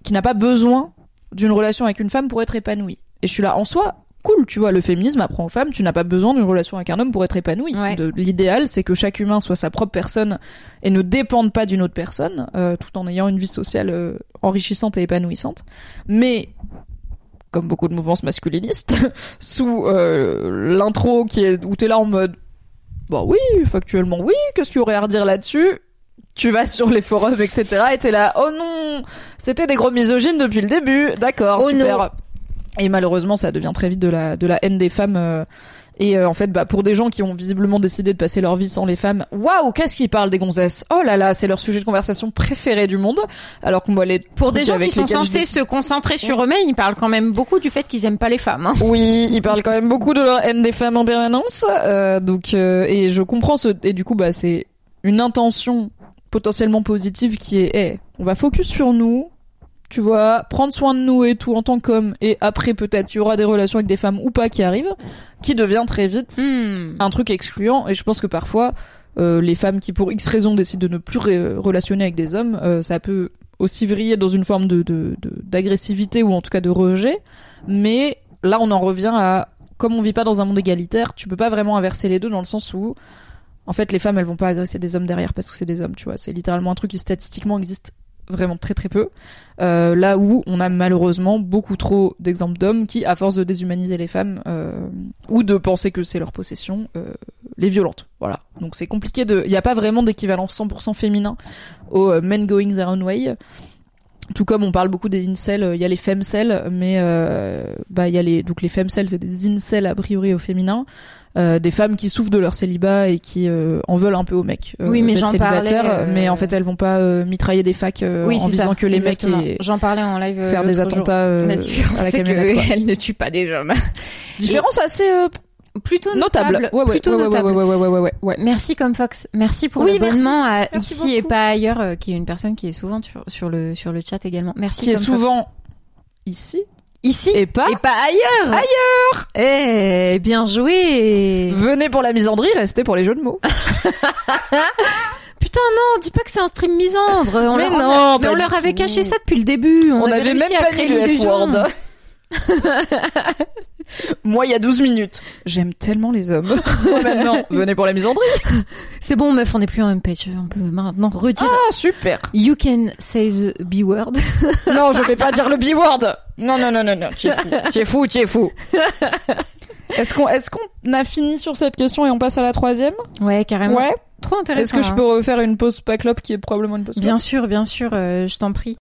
qui n'a pas besoin d'une relation avec une femme pour être épanouie et je suis là en soi cool tu vois le féminisme apprend aux femmes tu n'as pas besoin d'une relation avec un homme pour être épanoui
Ouais.
L'idéal c'est que chaque humain soit sa propre personne et ne dépende pas d'une autre personne euh, tout en ayant une vie sociale euh, enrichissante et épanouissante mais comme beaucoup de mouvances masculinistes, sous euh, l'intro qui est où t'es là en mode bah oui, factuellement oui, qu'est-ce qu'il y aurait à redire là-dessus? Tu vas sur les forums, etc. et t'es là, oh non, c'était des gros misogynes depuis le début, d'accord,
Oh
super. Et malheureusement, ça devient très vite de la de la haine des femmes. euh, et euh, en fait, bah pour des gens qui ont visiblement décidé de passer leur vie sans les femmes, waouh, qu'est-ce qu'ils parlent des gonzesses Oh là là, c'est leur sujet de conversation préféré du monde. Alors qu'on voit les
pour des gens qui sont censés se concentrer sur eux-mêmes, ils parlent quand même beaucoup du fait qu'ils aiment pas les femmes. hein.
Oui, ils parlent quand même beaucoup de leur haine des femmes en permanence. Euh, donc, euh, et je comprends ce, et du coup, bah, c'est une intention potentiellement positive qui est, hey, on va focus sur nous, tu vois, prendre soin de nous et tout en tant qu'homme, et après peut-être il y aura des relations avec des femmes ou pas qui arrivent, qui devient très vite
Hmm.
un truc excluant. Et je pense que parfois, euh, les femmes qui pour X raisons décident de ne plus relationner avec des hommes, euh, ça peut aussi vriller dans une forme de de- de- d'agressivité ou en tout cas de rejet. Mais là, on en revient à comme on vit pas dans un monde égalitaire, tu peux pas vraiment inverser les deux dans le sens où en fait les femmes elles vont pas agresser des hommes derrière parce que c'est des hommes, tu vois. C'est littéralement un truc qui statistiquement existe vraiment très très peu. Euh, là où on a malheureusement beaucoup trop d'exemples d'hommes qui, à force de déshumaniser les femmes euh, ou de penser que c'est leur possession, euh, les violentent. Voilà. Donc c'est compliqué de. Il n'y a pas vraiment d'équivalent 100% féminin au euh, men going their own way. Tout comme on parle beaucoup des incels, il y a les femcels, mais bah il y a les donc les femcels c'est des incels a priori au féminin, euh, des femmes qui souffrent de leur célibat et qui euh, en veulent un peu aux mecs. euh,
Oui, mais j'en parlais, euh,
mais en fait elles vont pas mitrailler des facs
oui,
en
ça.
disant que les
exactement.
mecs
J'en parlais en live.
faire des attentats
La différence, c'est
camionnette. quoi.
qu'elle ne tue pas des hommes.
Différence assez
Plutôt
notable. Ouais, ouais,
plutôt
ouais,
notable.
ouais.
Merci comme Fox. Merci pour
Oui,
l'abonnement à
Merci
ici et pas ailleurs, euh, qui est une personne qui est souvent sur, sur le sur le chat également. Merci.
Qui est
Fox.
souvent ici
ici
et pas.
et pas ailleurs. Ailleurs. Eh, bien joué.
Venez pour la misandrie, restez pour les jeux de mots.
Putain non, dis pas que c'est un stream misandre. On
Mais
leur-
non,
mais on leur avait caché ça depuis le début. On,
On
avait,
même
à
pas mis le. F-word. Moi, il y a 12 minutes. J'aime tellement les hommes. Moi, maintenant, venez pour la misandrie.
C'est bon, meuf, on n'est plus en même page. On peut maintenant redire.
Ah, super.
You can say the B word.
Non, je vais pas dire le B-word. Non, non, non, non, non. Tu es fou. Tu es fou, tu es fou. Est-ce qu'on, est-ce qu'on a fini sur cette question et on passe à la troisième?
Ouais, carrément.
Ouais.
Trop intéressant.
Est-ce que je
hein.
peux refaire une pause pas clope qui est probablement une pause
Bien sûr, bien sûr, euh, je t'en prie.